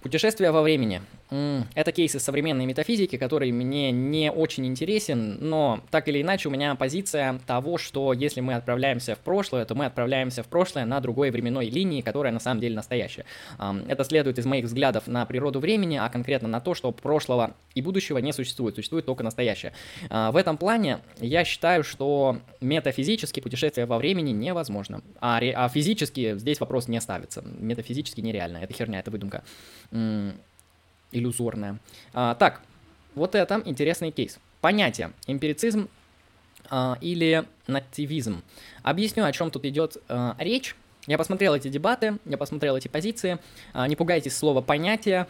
Путешествие во времени. Это кейсы современной метафизики, который мне не очень интересен, но так или иначе у меня позиция того, что если мы отправляемся в прошлое, то мы отправляемся в прошлое на другой временной линии, которая на самом деле настоящая. Это следует из моих взглядов на природу времени, а конкретно на то, что прошлого и будущего не существует, существует только настоящее. А, в этом плане я считаю, что метафизически путешествие во времени невозможно, а, ре, а физически здесь вопрос не ставится. Метафизически нереально, это херня, это выдумка иллюзорная. А, так, вот это интересный кейс. Понятие эмпирицизм а, или нативизм. Объясню, о чем тут идет а, речь. Я посмотрел эти дебаты, я посмотрел эти позиции. А, не пугайтесь слова понятия.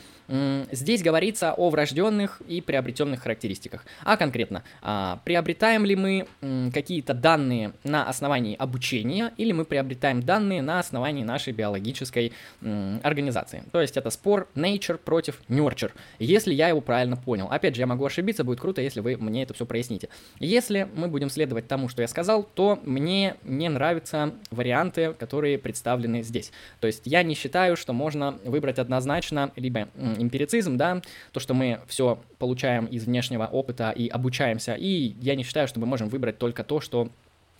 Здесь говорится о врожденных и приобретенных характеристиках. А конкретно, а, приобретаем ли мы какие-то данные на основании обучения или мы приобретаем данные на основании нашей биологической организации. То есть это спор nature против nurture, если я его правильно понял. Опять же, я могу ошибиться, будет круто, если вы мне это все проясните. Если мы будем следовать тому, что я сказал, то мне не нравятся варианты, которые представлены здесь. То есть я не считаю, что можно выбрать однозначно либо эмпирицизм, да, то, что мы все получаем из внешнего опыта и обучаемся, и я не считаю, что мы можем выбрать только то, что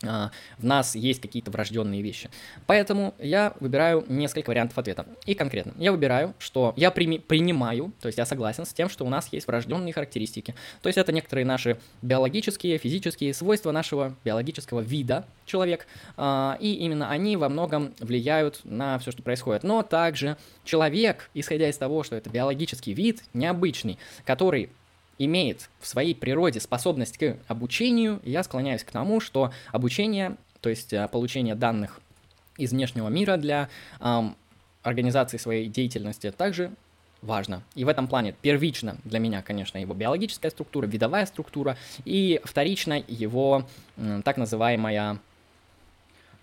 в нас есть какие-то врожденные вещи. Поэтому я выбираю несколько вариантов ответа. И конкретно, я выбираю, что я прими, принимаю, то есть я согласен с тем, что у нас есть врожденные характеристики. То есть это некоторые наши биологические, физические свойства нашего биологического вида человек, а, и именно они во многом влияют на все, что происходит. Но также человек, исходя из того, что это биологический вид, необычный, который имеет в своей природе способность к обучению, я склоняюсь к тому, что обучение, то есть э, получение данных из внешнего мира для эм, организации своей деятельности также важно. И в этом плане первично для меня, конечно, его биологическая структура, видовая структура, и вторично его э, так называемая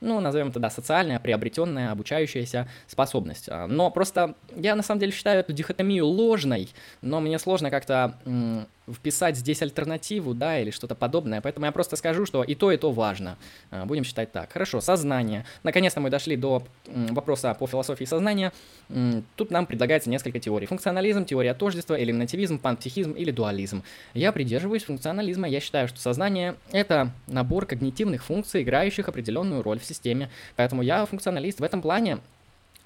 ну, назовем это, да, социальная, приобретенная, обучающаяся способность. А, но просто я на самом деле считаю эту дихотомию ложной, но мне сложно как-то вписать здесь альтернативу, да, или что-то подобное. Поэтому я просто скажу, что и то, и то важно. А, будем считать так. Хорошо, сознание. Наконец-то мы дошли до вопроса по философии сознания. Тут нам предлагается несколько теорий. Функционализм, теория тождества, элиминативизм, пантехизм или дуализм. Я придерживаюсь функционализма. Я считаю, что сознание — это набор когнитивных функций, играющих определенную роль в системе. Поэтому я функционалист в этом плане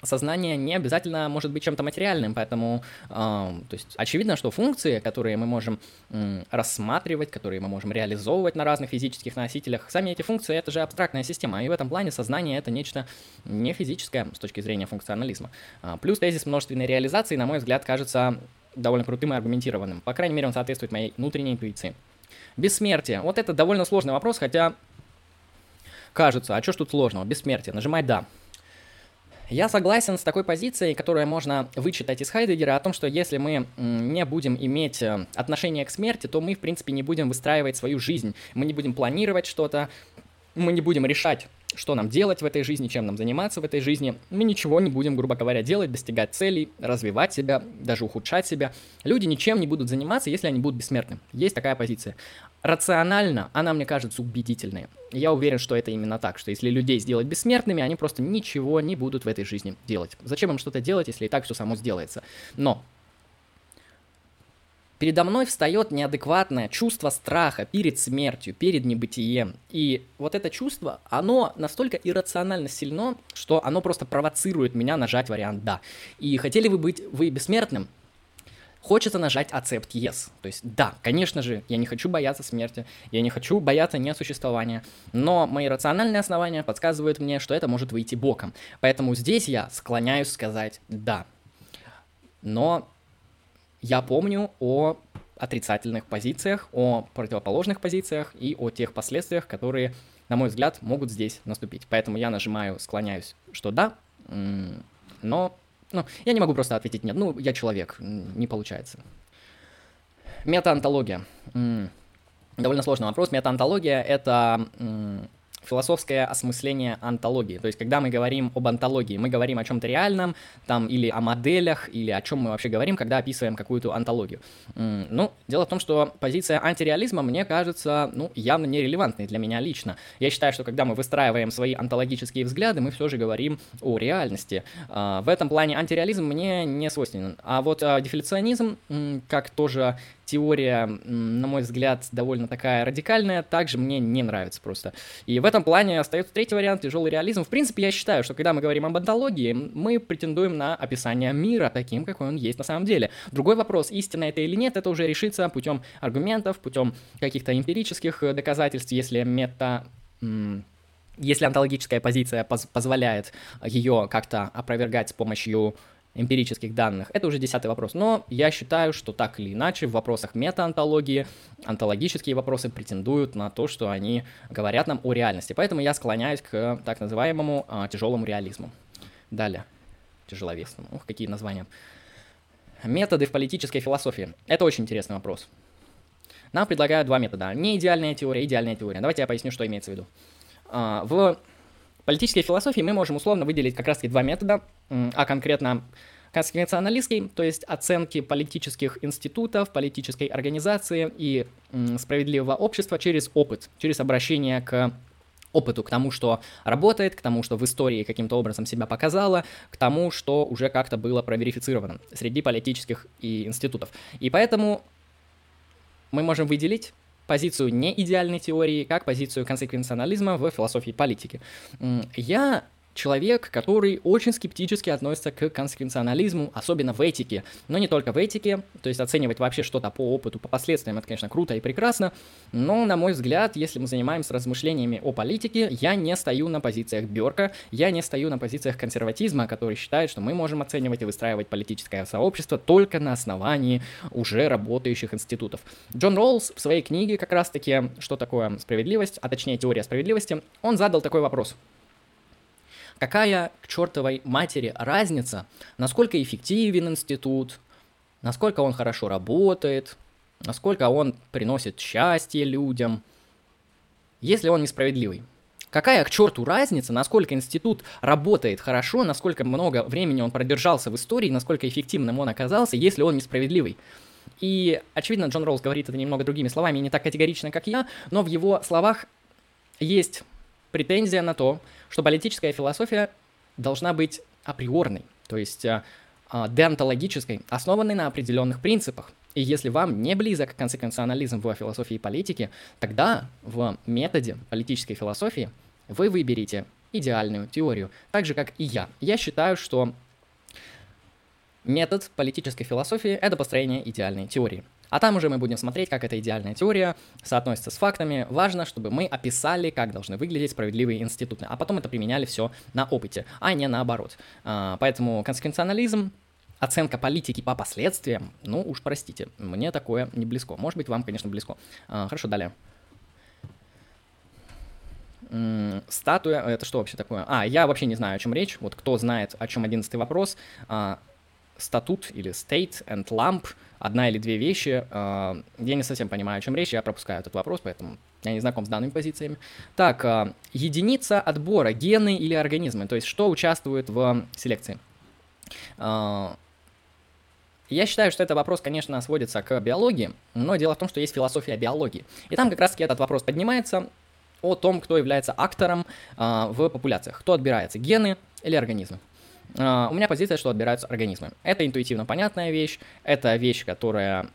сознание не обязательно может быть чем-то материальным, поэтому, э, то есть очевидно, что функции, которые мы можем э, рассматривать, которые мы можем реализовывать на разных физических носителях, сами эти функции это же абстрактная система, и в этом плане сознание это нечто не физическое с точки зрения функционализма. А, плюс тезис множественной реализации, на мой взгляд, кажется довольно крутым и аргументированным. По крайней мере, он соответствует моей внутренней интуиции. Бессмертие. Вот это довольно сложный вопрос, хотя кажется, а что ж тут сложного? Бессмертие. Нажимай «да». Я согласен с такой позицией, которую можно вычитать из Хайдегера, о том, что если мы не будем иметь э, отношение к смерти, то мы, в принципе, не будем выстраивать свою жизнь, мы не будем планировать что-то, мы не будем решать, что нам делать в этой жизни, чем нам заниматься в этой жизни. Мы ничего не будем, грубо говоря, делать, достигать целей, развивать себя, даже ухудшать себя. Люди ничем не будут заниматься, если они будут бессмертны. Есть такая позиция. Рационально она, мне кажется, убедительной. Я уверен, что это именно так, что если людей сделать бессмертными, они просто ничего не будут в этой жизни делать. Зачем им что-то делать, если и так все само сделается? Но Передо мной встает неадекватное чувство страха перед смертью, перед небытием. И вот это чувство, оно настолько иррационально сильно, что оно просто провоцирует меня нажать вариант «да». И хотели вы быть вы бессмертным? Хочется нажать accept yes. То есть, да, конечно же, я не хочу бояться смерти, я не хочу бояться несуществования, но мои рациональные основания подсказывают мне, что это может выйти боком. Поэтому здесь я склоняюсь сказать «да». Но я помню о отрицательных позициях, о противоположных позициях и о тех последствиях, которые, на мой взгляд, могут здесь наступить. Поэтому я нажимаю, склоняюсь, что да, но ну, я не могу просто ответить нет. Ну, я человек, не получается. Метаонтология. Довольно сложный вопрос. Метаонтология — это философское осмысление антологии. То есть, когда мы говорим об антологии, мы говорим о чем-то реальном, там, или о моделях, или о чем мы вообще говорим, когда описываем какую-то антологию. Ну, дело в том, что позиция антиреализма, мне кажется, ну, явно нерелевантной для меня лично. Я считаю, что когда мы выстраиваем свои антологические взгляды, мы все же говорим о реальности. А, в этом плане антиреализм мне не свойственен. А вот а, дефляционизм, как тоже теория, на мой взгляд, довольно такая радикальная, также мне не нравится просто. И в этом плане остается третий вариант, тяжелый реализм. В принципе, я считаю, что когда мы говорим об антологии, мы претендуем на описание мира таким, какой он есть на самом деле. Другой вопрос, истина это или нет, это уже решится путем аргументов, путем каких-то эмпирических э, доказательств, если мета если антологическая позиция поз позволяет ее как-то опровергать с помощью эмпирических данных, это уже десятый вопрос. Но я считаю, что так или иначе в вопросах метаонтологии онтологические вопросы претендуют на то, что они говорят нам о реальности. Поэтому я склоняюсь к так называемому а, тяжелому реализму. Далее. Тяжеловесному. Ух, какие названия. Методы в политической философии. Это очень интересный вопрос. Нам предлагают два метода. Не идеальная теория, идеальная теория. Давайте я поясню, что имеется в виду. А, в политической философии мы можем условно выделить как раз-таки два метода, а конкретно конституционалистский, то есть оценки политических институтов, политической организации и справедливого общества через опыт, через обращение к опыту, к тому, что работает, к тому, что в истории каким-то образом себя показало, к тому, что уже как-то было проверифицировано среди политических и институтов. И поэтому мы можем выделить позицию неидеальной теории как позицию консеквенционализма в философии политики. Я человек, который очень скептически относится к консеквенционализму, особенно в этике, но не только в этике, то есть оценивать вообще что-то по опыту, по последствиям, это, конечно, круто и прекрасно, но, на мой взгляд, если мы занимаемся размышлениями о политике, я не стою на позициях Бёрка, я не стою на позициях консерватизма, который считает, что мы можем оценивать и выстраивать политическое сообщество только на основании уже работающих институтов. Джон Роллс в своей книге как раз-таки «Что такое справедливость?», а точнее теория справедливости, он задал такой вопрос – Какая к чертовой матери разница, насколько эффективен институт, насколько он хорошо работает, насколько он приносит счастье людям, если он несправедливый. Какая к черту разница, насколько институт работает хорошо, насколько много времени он продержался в истории, насколько эффективным он оказался, если он несправедливый. И, очевидно, Джон Роллс говорит это немного другими словами, не так категорично, как я, но в его словах есть претензия на то, что политическая философия должна быть априорной, то есть э, э, деонтологической, основанной на определенных принципах. И если вам не близок консеквенционализм в философии и политике, тогда в методе политической философии вы выберете идеальную теорию, так же как и я. Я считаю, что метод политической философии — это построение идеальной теории. А там уже мы будем смотреть, как эта идеальная теория соотносится с фактами. Важно, чтобы мы описали, как должны выглядеть справедливые институты, а потом это применяли все на опыте, а не наоборот. А, поэтому консеквенционализм оценка политики по последствиям, ну уж простите, мне такое не близко. Может быть, вам, конечно, близко. А, хорошо, далее. Статуя, это что вообще такое? А, я вообще не знаю, о чем речь. Вот кто знает, о чем одиннадцатый вопрос. А, статут или state and lamp — одна или две вещи. А, я не совсем понимаю, о чем речь, я пропускаю этот вопрос, поэтому я не знаком с данными позициями. Так, а, единица отбора, гены или организмы, то есть что участвует в селекции. А, я считаю, что этот вопрос, конечно, сводится к биологии, но дело в том, что есть философия биологии. И там как раз-таки этот вопрос поднимается о том, кто является актором в популяциях. Кто отбирается, гены или организмы. Uh, у меня позиция, что отбираются организмы. Это интуитивно понятная вещь, это вещь, которая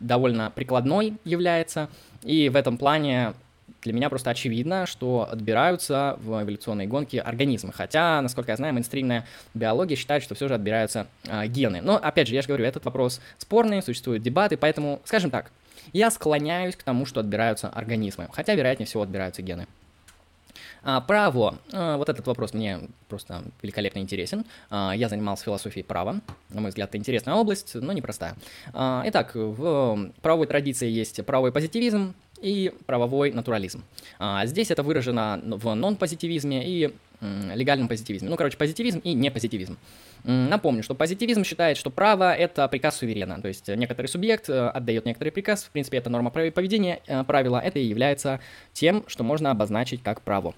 довольно прикладной является, и в этом плане для меня просто очевидно, что отбираются в эволюционной гонке организмы. Хотя, насколько я знаю, мейнстримная биология считает, что все же отбираются э, гены. Но, опять же, я же говорю, этот вопрос спорный, существуют дебаты, поэтому, скажем так, я склоняюсь к тому, что отбираются организмы. Хотя, вероятнее всего, отбираются гены. А, право. А, вот этот вопрос мне просто великолепно интересен. А, я занимался философией права. На мой взгляд, это интересная область, но непростая. А, итак, в правовой традиции есть правовой позитивизм и правовой натурализм. А, здесь это выражено в нон-позитивизме и легальном позитивизме. Ну, короче, позитивизм и непозитивизм. Напомню, что позитивизм считает, что право – это приказ суверена, то есть некоторый субъект э, отдает некоторый приказ, в принципе, это норма поведения, э, правила, это и является тем, что можно обозначить как право.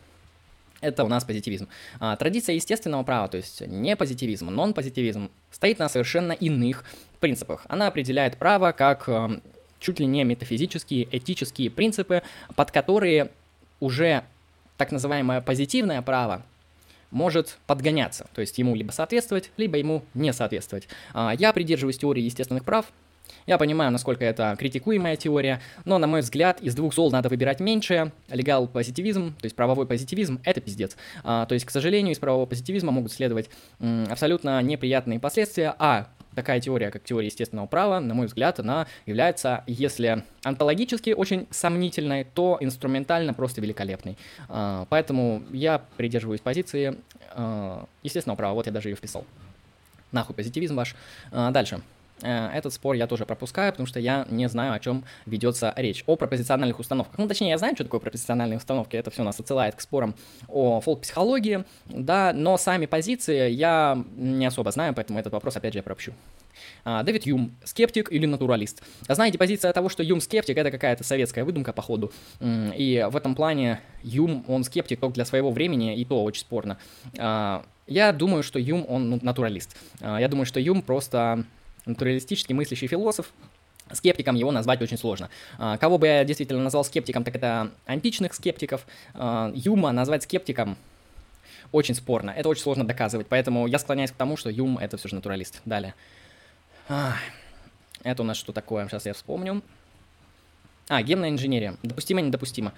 Это у нас позитивизм. А, традиция естественного права, то есть не позитивизм, нон-позитивизм, стоит на совершенно иных принципах. Она определяет право как э, чуть ли не метафизические, этические принципы, под которые уже так называемое позитивное право может подгоняться, то есть ему либо соответствовать, либо ему не соответствовать. А, я придерживаюсь теории естественных прав, я понимаю, насколько это критикуемая теория, но, на мой взгляд, из двух зол надо выбирать меньшее. Легал позитивизм, то есть правовой позитивизм, это пиздец. А, то есть, к сожалению, из правового позитивизма могут следовать м, абсолютно неприятные последствия. А, такая теория, как теория естественного права, на мой взгляд, она является, если онтологически очень сомнительной, то инструментально просто великолепной. А, поэтому я придерживаюсь позиции а, естественного права. Вот я даже ее вписал. Нахуй позитивизм ваш. А, дальше. Э, этот спор я тоже пропускаю, потому что я не знаю, о чем ведется речь. О пропозициональных установках. Ну, точнее, я знаю, что такое пропозициональные установки. Это все нас отсылает к спорам о фолк-психологии, да, но сами позиции я не особо знаю, поэтому этот вопрос, опять же, я пропущу. А, Дэвид Юм, скептик или натуралист? Знаете, позиция того, что Юм скептик, это какая-то советская выдумка, походу. И в этом плане Юм, он скептик только для своего времени, и то очень спорно. А, я думаю, что Юм, он натуралист. А, я думаю, что Юм просто натуралистически мыслящий философ, Скептиком его назвать очень сложно. А, кого бы я действительно назвал скептиком, так это античных скептиков. А, Юма назвать скептиком очень спорно. Это очень сложно доказывать. Поэтому я склоняюсь к тому, что Юм это все же натуралист. Далее. Это у нас что такое? Сейчас я вспомню. А, генная инженерия. Допустимо, недопустимо.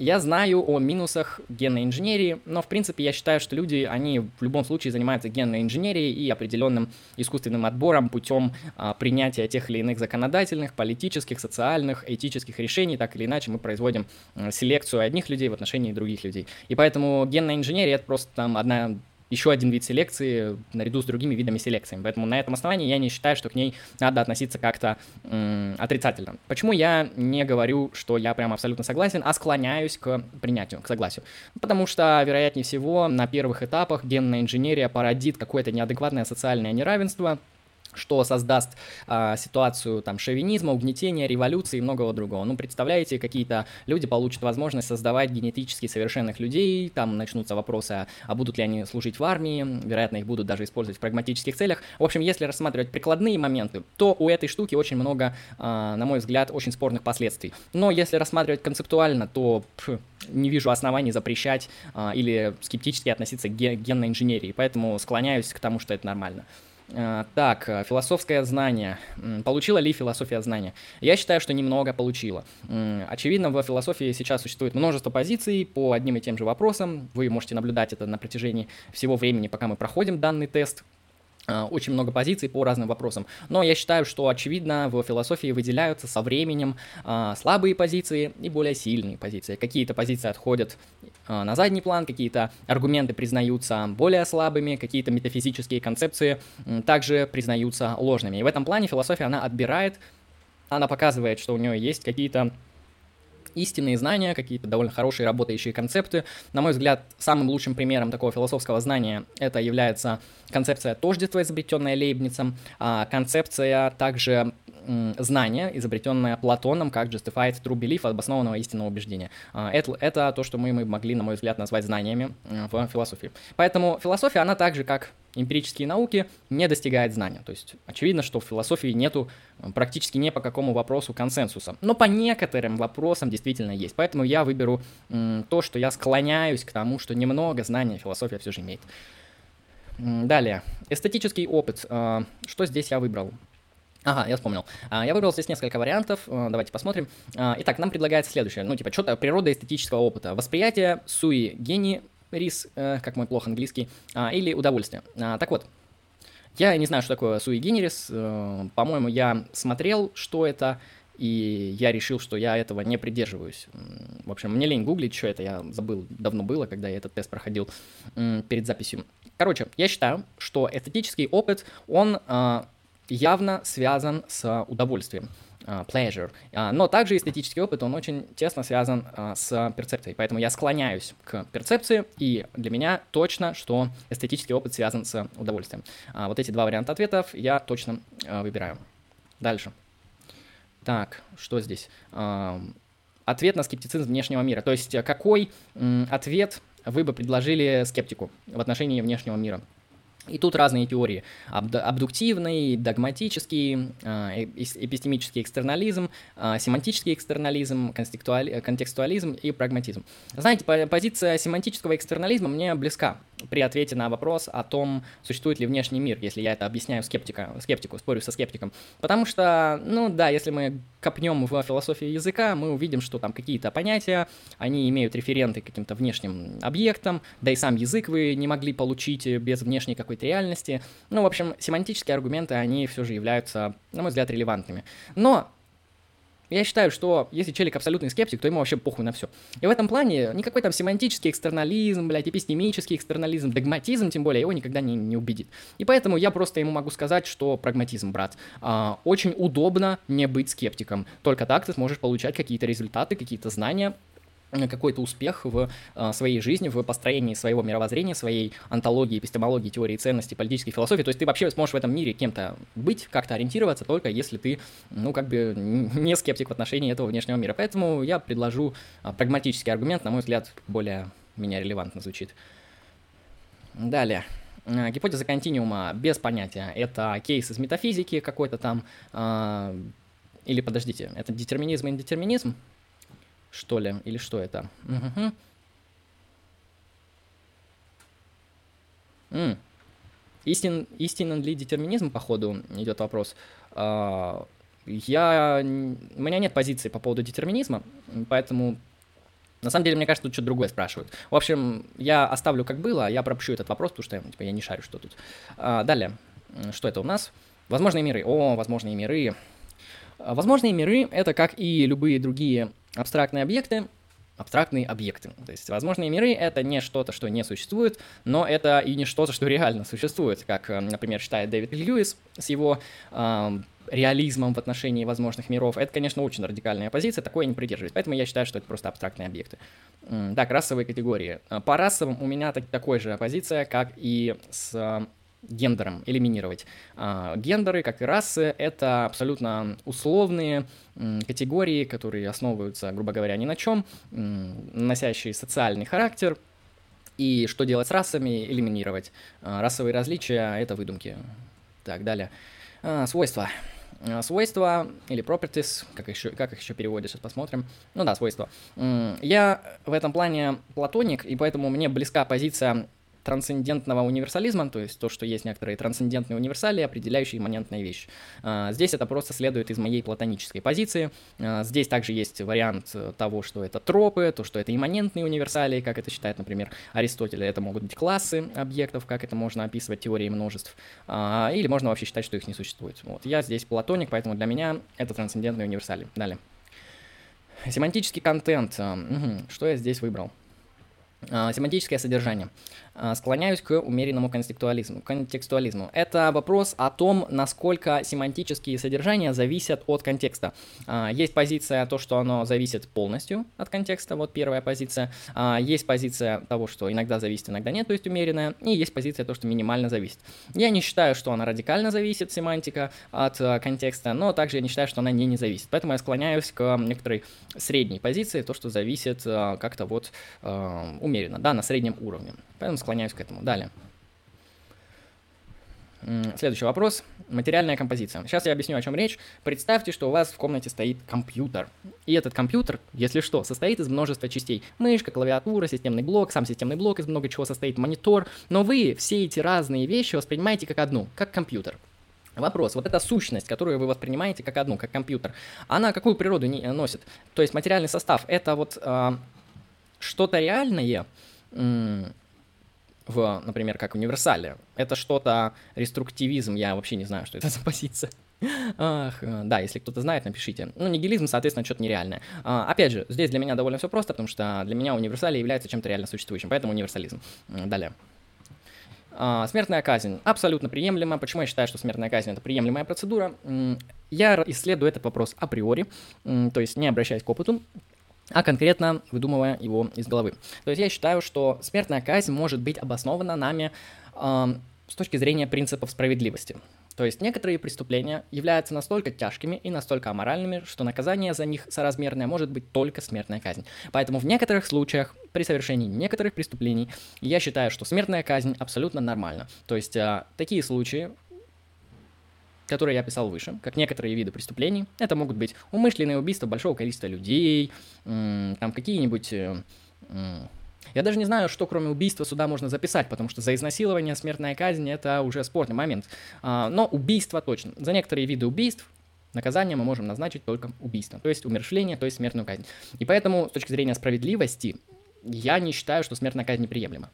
Я знаю о минусах генной инженерии, но в принципе я считаю, что люди, они в любом случае занимаются генной инженерией и определенным искусственным отбором путем а, принятия тех или иных законодательных, политических, социальных, этических решений. Так или иначе мы производим селекцию одних людей в отношении других людей. И поэтому генная инженерия это просто там одна еще один вид селекции наряду с другими видами селекции. Поэтому на этом основании я не считаю, что к ней надо относиться как-то м- отрицательно. Почему я не говорю, что я прям абсолютно согласен, а склоняюсь к принятию, к согласию? Потому что, вероятнее всего, на первых этапах генная инженерия породит какое-то неадекватное социальное неравенство, что создаст а, ситуацию там шовинизма, угнетения, революции и многого другого. Ну, представляете, какие-то люди получат возможность создавать генетически совершенных людей, там начнутся вопросы, а, будут ли они служить в армии, вероятно, их будут даже использовать в прагматических целях. В общем, если рассматривать прикладные моменты, то у этой штуки очень много, а, на мой взгляд, очень спорных последствий. Но если рассматривать концептуально, то пф, не вижу оснований запрещать а, или скептически относиться к генной инженерии, поэтому склоняюсь к тому, что это нормально. Э, так, э, философское знание. Получила ли философия знания? Я считаю, что немного получила. Очевидно, в философии сейчас существует множество позиций по одним и тем же вопросам. Вы можете наблюдать это на протяжении всего времени, пока мы проходим данный тест. Э, очень много позиций по разным вопросам. Но я считаю, что, очевидно, в философии выделяются со временем слабые позиции и более сильные позиции. Какие-то позиции отходят на задний план, какие-то аргументы признаются более слабыми, какие-то метафизические концепции э, также признаются ложными. И в этом плане философия, она отбирает, она показывает, что у нее есть какие-то истинные знания, какие-то довольно хорошие работающие концепты. На мой взгляд, самым лучшим примером такого философского знания это является концепция тождества, изобретенная Лейбницем, а концепция также знания, изобретенное Платоном как justified true belief, обоснованного истинного убеждения. А, это, это то, что мы, могли, на мой взгляд, назвать знаниями в философии. Поэтому философия, она так же, как эмпирические науки, не достигает знания. То есть очевидно, что в философии нету практически ни по какому вопросу консенсуса. Но по некоторым вопросам действительно есть. Поэтому я выберу то, что я склоняюсь к тому, что немного знания философия все же имеет. Далее. Эстетический опыт. А, что здесь я выбрал? Ага, я вспомнил. А, я выбрал здесь несколько вариантов. А, давайте посмотрим. А, итак, нам предлагается следующее. Ну, типа, что-то природа эстетического опыта. Восприятие, суи, гений, рис, э, как мой плохо английский, или удовольствие. Так вот, я не знаю, что такое суи генерис. Э, по-моему, я смотрел, что это, и я решил, что я этого не придерживаюсь. В общем, мне лень гуглить, что это, я забыл, давно было, когда я этот тест проходил перед записью. Короче, я считаю, что эстетический опыт, он явно связан с удовольствием. uh, pleasure. Uh, но также эстетический опыт, он очень тесно связан с перцепцией, поэтому я склоняюсь к перцепции, и для меня точно, что эстетический опыт связан с удовольствием. Вот эти два варианта ответов я точно выбираю. Дальше. Так, что здесь? Ответ на скептицизм внешнего мира. То есть какой ответ вы бы предложили скептику в отношении внешнего мира? И тут разные теории. Абдуктивный, догматический, а, э, эпистемический экстернализм, а, семантический экстернализм, контекстуализм и прагматизм. Знаете, позиция семантического экстернализма мне близка при ответе на вопрос о том, существует ли внешний мир, если я это объясняю скептика, скептику, спорю со скептиком. Потому что, ну да, если мы копнем в философию языка, мы увидим, что там какие-то понятия, они имеют референты каким-то внешним объектам, да и сам язык вы не могли получить без внешней какой-то реальности. Ну, в общем, семантические аргументы, они все же являются, на мой взгляд, релевантными. Но я считаю, что если челик абсолютный скептик, то ему вообще похуй на все. И в этом плане никакой там семантический экстернализм, блядь, эпистемический экстернализм, догматизм, тем более, его никогда не, не убедит. И поэтому я просто ему могу сказать, что прагматизм, брат. А, очень удобно не быть скептиком. Только так ты сможешь получать какие-то результаты, какие-то знания, какой-то успех в э, своей жизни, в построении своего мировоззрения, своей антологии, эпистемологии, теории ценностей, политической философии. То есть ты вообще сможешь в этом мире кем-то быть, как-то ориентироваться, только если ты, ну, как бы не скептик в отношении этого внешнего мира. Поэтому я предложу э, прагматический аргумент, на мой взгляд, более меня релевантно звучит. Далее. Э, гипотеза континуума без понятия. Это кейс из метафизики какой-то там. Или подождите, это детерминизм и индетерминизм? Что ли, или что это? Угу. М. Истин, истинен ли детерминизм, походу, идет вопрос. А, я, у меня нет позиции по поводу детерминизма, поэтому на самом деле, мне кажется, тут что-то другое спрашивают. В общем, я оставлю как было, а я пропущу этот вопрос, потому что типа, я не шарю, что тут. А, далее, что это у нас? Возможные миры. О, возможные миры. Возможные миры — это, как и любые другие абстрактные объекты, абстрактные объекты. То есть возможные миры — это не что-то, что не существует, но это и не что-то, что реально существует, как, э, например, считает Дэвид Льюис с его э, реализмом в отношении возможных миров. Это, конечно, очень радикальная позиция, такое не придерживаюсь. Поэтому я считаю, что это просто абстрактные объекты. Так, расовые категории. По расовым у меня так, такой же позиция, как и с гендером элиминировать. А, гендеры, как и расы, это абсолютно условные категории, которые основываются, грубо говоря, ни на чем, носящие социальный характер. И что делать с расами? Элиминировать. А, расовые различия — это выдумки. Так, далее. А, свойства. Свойства или properties, как, еще, как их еще переводят, сейчас посмотрим. Ну да, свойства. Я в этом плане платоник, и поэтому мне близка позиция трансцендентного универсализма, то есть то, что есть некоторые трансцендентные универсали, определяющие имманентные вещи. А, здесь это просто следует из моей платонической позиции. А, здесь также есть вариант того, что это тропы, то, что это имманентные универсали, как это считает, например, Аристотель. Это могут быть классы объектов, как это можно описывать теорией множеств. А, или можно вообще считать, что их не существует. Вот. Я здесь платоник, поэтому для меня это трансцендентные универсали. Далее. Семантический контент. Что я здесь выбрал? Семантическое содержание. А, склоняюсь к умеренному контекстуализму. контекстуализму. Это вопрос о том, насколько семантические содержания зависят от контекста. А, есть позиция то, что оно зависит полностью от контекста, вот первая позиция. А, есть позиция того, что иногда зависит, иногда нет, то есть умеренная. И есть позиция то, что минимально зависит. Я не считаю, что она радикально зависит, семантика, от контекста, но также я не считаю, что она не, не зависит. Поэтому я склоняюсь к некоторой средней позиции, то, что зависит как-то вот умеренно, да, на среднем уровне. Поэтому склоняюсь к этому. Далее. Следующий вопрос. Материальная композиция. Сейчас я объясню, о чем речь. Представьте, что у вас в комнате стоит компьютер. И этот компьютер, если что, состоит из множества частей. Мышка, клавиатура, системный блок, сам системный блок из много чего состоит, монитор. Но вы все эти разные вещи воспринимаете как одну, как компьютер. Вопрос, вот эта сущность, которую вы воспринимаете как одну, как компьютер, она какую природу не, носит? То есть материальный состав, это вот э, что-то реальное, в, например, как универсале. Это что-то реструктивизм, я вообще не знаю, что это за позиция. Ах, э, да, если кто-то знает, напишите. Ну, нигилизм, соответственно, что-то нереальное. А, опять же, здесь для меня довольно все просто, потому что для меня универсалия является чем-то реально существующим, поэтому универсализм. Далее. А, смертная казнь абсолютно приемлема. Почему я считаю, что смертная казнь это приемлемая процедура? Я исследую этот вопрос априори, то есть не обращаясь к опыту, а конкретно выдумывая его из головы. То есть я считаю, что смертная казнь может быть обоснована нами э, с точки зрения принципов справедливости. То есть некоторые преступления являются настолько тяжкими и настолько аморальными, что наказание за них соразмерное может быть только смертная казнь. Поэтому в некоторых случаях, при совершении некоторых преступлений, я считаю, что смертная казнь абсолютно нормальна. То есть а, такие случаи, которые я писал выше, как некоторые виды преступлений, это могут быть умышленные убийства большого количества людей, там какие-нибудь э, я даже не знаю, что кроме убийства сюда можно записать, потому что за изнасилование смертная казнь это уже спорный момент. А, но убийство точно. За некоторые виды убийств наказание мы можем назначить только убийство, то есть умершление, то есть смертную казнь. И поэтому с точки зрения справедливости я не считаю, что смертная казнь неприемлема.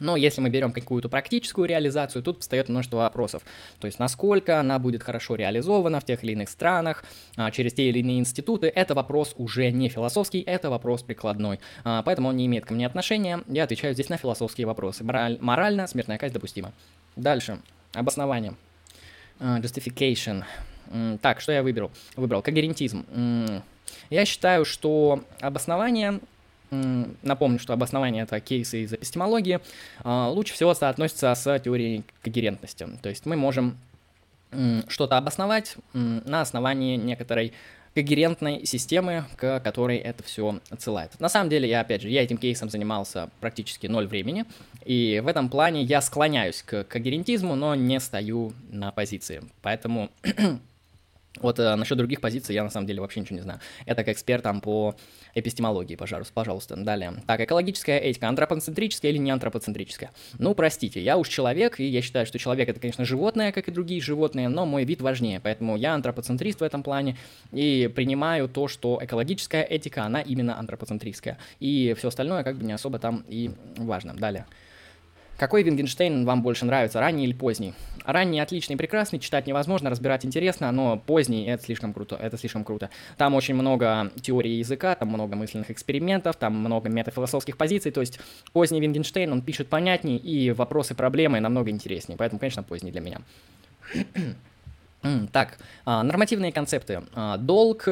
Но если мы берем какую-то практическую реализацию, тут встает множество вопросов. То есть, насколько она будет хорошо реализована в тех или иных странах, а, через те или иные институты, это вопрос уже не философский, это вопрос прикладной. А, поэтому он не имеет ко мне отношения. Я отвечаю здесь на философские вопросы. Мораль, морально смертная казнь допустима. Дальше. Обоснование. А, justification. Так, что я выбрал? Выбрал когерентизм. Я считаю, что обоснование Напомню, что обоснование это кейсы из эпистемологии. А, лучше всего соотносится с теорией когерентности. То есть мы можем что-то обосновать на основании некоторой когерентной системы, к которой это все отсылает. На самом деле, я, опять же, я этим кейсом занимался практически ноль времени, и в этом плане я склоняюсь к когерентизму, но не стою на позиции. Поэтому Вот э, насчет других позиций я на самом деле вообще ничего не знаю. Я так эксперт там по эпистемологии, пожалуйста, пожалуйста. Далее. Так, экологическая этика, антропоцентрическая или не антропоцентрическая? Ну, простите, я уж человек, и я считаю, что человек это, конечно, животное, как и другие животные, но мой вид важнее, поэтому я антропоцентрист в этом плане и принимаю то, что экологическая этика, она именно антропоцентристская. И все остальное как бы не особо там и важно. Далее. Какой Вингенштейн вам больше нравится, ранний или поздний? Ранний отличный, прекрасный, читать невозможно, разбирать интересно, но поздний это слишком круто, это слишком круто. Там очень много теории языка, там много мысленных экспериментов, там много метафилософских позиций, то есть поздний Вингенштейн, он пишет понятнее, и вопросы, проблемы намного интереснее, поэтому, конечно, поздний для меня. Так, а, нормативные концепты. А, долг,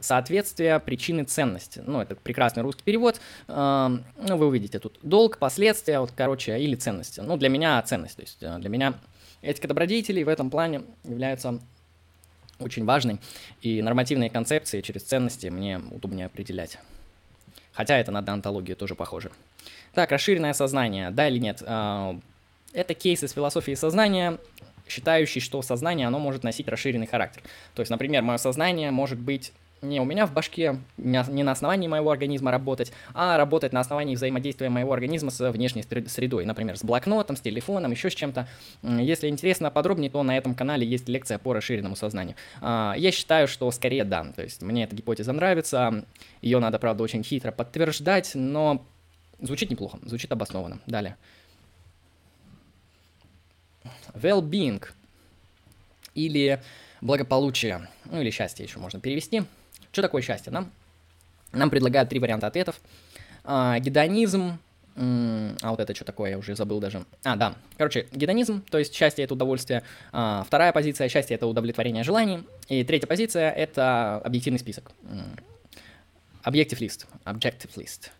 соответствие, причины, ценности. Ну, это прекрасный русский перевод. А, ну, вы увидите тут долг, последствия, вот, короче, или ценности. Ну, для меня ценность. То есть для меня этика добродетелей в этом плане является очень важной. И нормативные концепции через ценности мне удобнее определять. Хотя это на деонтологию тоже похоже. Так, расширенное сознание, да или нет? Это кейс из философии сознания считающий, что сознание, оно может носить расширенный характер. То есть, например, мое сознание может быть не у меня в башке, не на основании моего организма работать, а работать на основании взаимодействия моего организма с внешней средой, например, с блокнотом, с телефоном, еще с чем-то. Если интересно подробнее, то на этом канале есть лекция по расширенному сознанию. А, я считаю, что скорее да, то есть мне эта гипотеза нравится, ее надо, правда, очень хитро подтверждать, но звучит неплохо, звучит обоснованно. Далее well-being или благополучие, ну или счастье еще можно перевести. Что такое счастье? Нам, нам предлагают три варианта ответов. А, гедонизм, а вот это что такое, я уже забыл даже. А, да. Короче, гедонизм, то есть счастье это удовольствие. А, вторая позиция счастье это удовлетворение желаний. И третья позиция это объективный список. Objective list. Objective list.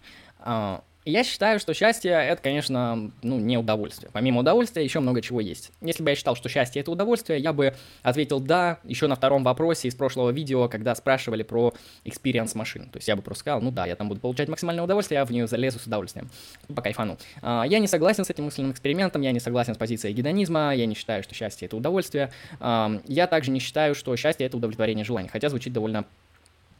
Я считаю, что счастье это, конечно, ну, не удовольствие. Помимо удовольствия еще много чего есть. Если бы я считал, что счастье это удовольствие, я бы ответил да еще на втором вопросе из прошлого видео, когда спрашивали про experience машин. То есть я бы просто сказал, ну да, я там буду получать максимальное удовольствие, я в нее залезу с удовольствием. По кайфану. А, я не согласен с этим мысленным экспериментом, я не согласен с позицией гедонизма, я не считаю, что счастье это удовольствие. Я также не считаю, что счастье это удовлетворение желаний, хотя звучит довольно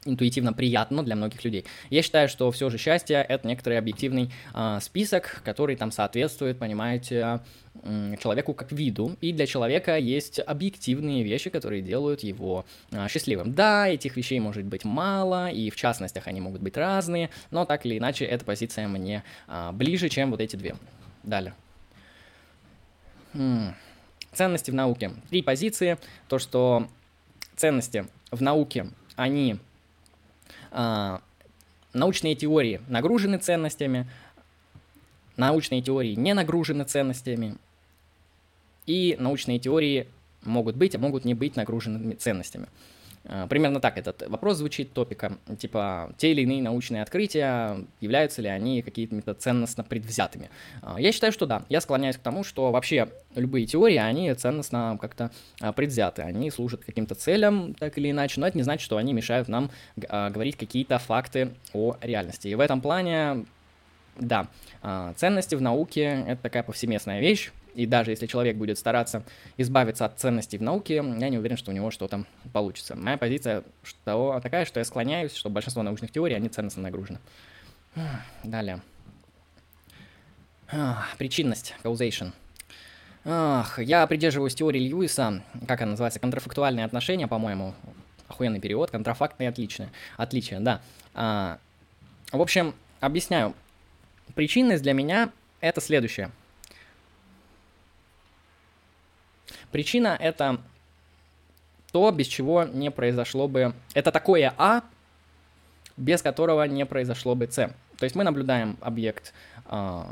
интуитивно приятно для многих людей. Я считаю, что все же счастье это некоторый объективный э, список, который там соответствует, понимаете, э, человеку как виду. И для человека есть объективные вещи, которые делают его э, счастливым. Да, этих вещей может быть мало, и в частностях они могут быть разные, но так или иначе эта позиция мне э, ближе, чем вот эти две. Далее. М-м. Ценности в науке. Три позиции. То, что ценности в науке, они научные теории нагружены ценностями, научные теории не нагружены ценностями, и научные теории могут быть, а могут не быть нагруженными ценностями. А, примерно так этот вопрос звучит топика. Типа, те или иные научные открытия, являются ли они какими-то ценностно предвзятыми? А, я считаю, что да. Я склоняюсь к тому, что вообще любые теории, они ценностно как-то а, предвзяты. Они служат каким-то целям, так или иначе, но это не значит, что они мешают нам говорить какие-то факты о реальности. И в этом плане, да, ценности в науке — это такая повсеместная вещь, и даже если человек будет стараться избавиться от ценностей в науке, я не уверен, что у него что-то получится. Моя позиция что, такая, что я склоняюсь, что большинство научных теорий, они ценностно нагружены. Далее. Причинность, causation. Ах, я придерживаюсь теории Льюиса, как она называется, контрафактуальные отношения, по-моему, охуенный перевод, контрафактные отличия, отличия, да. А, в общем, объясняю. Причинность для меня это следующее – Причина это то, без чего не произошло бы... Это такое А, без которого не произошло бы С. То есть мы наблюдаем объект э,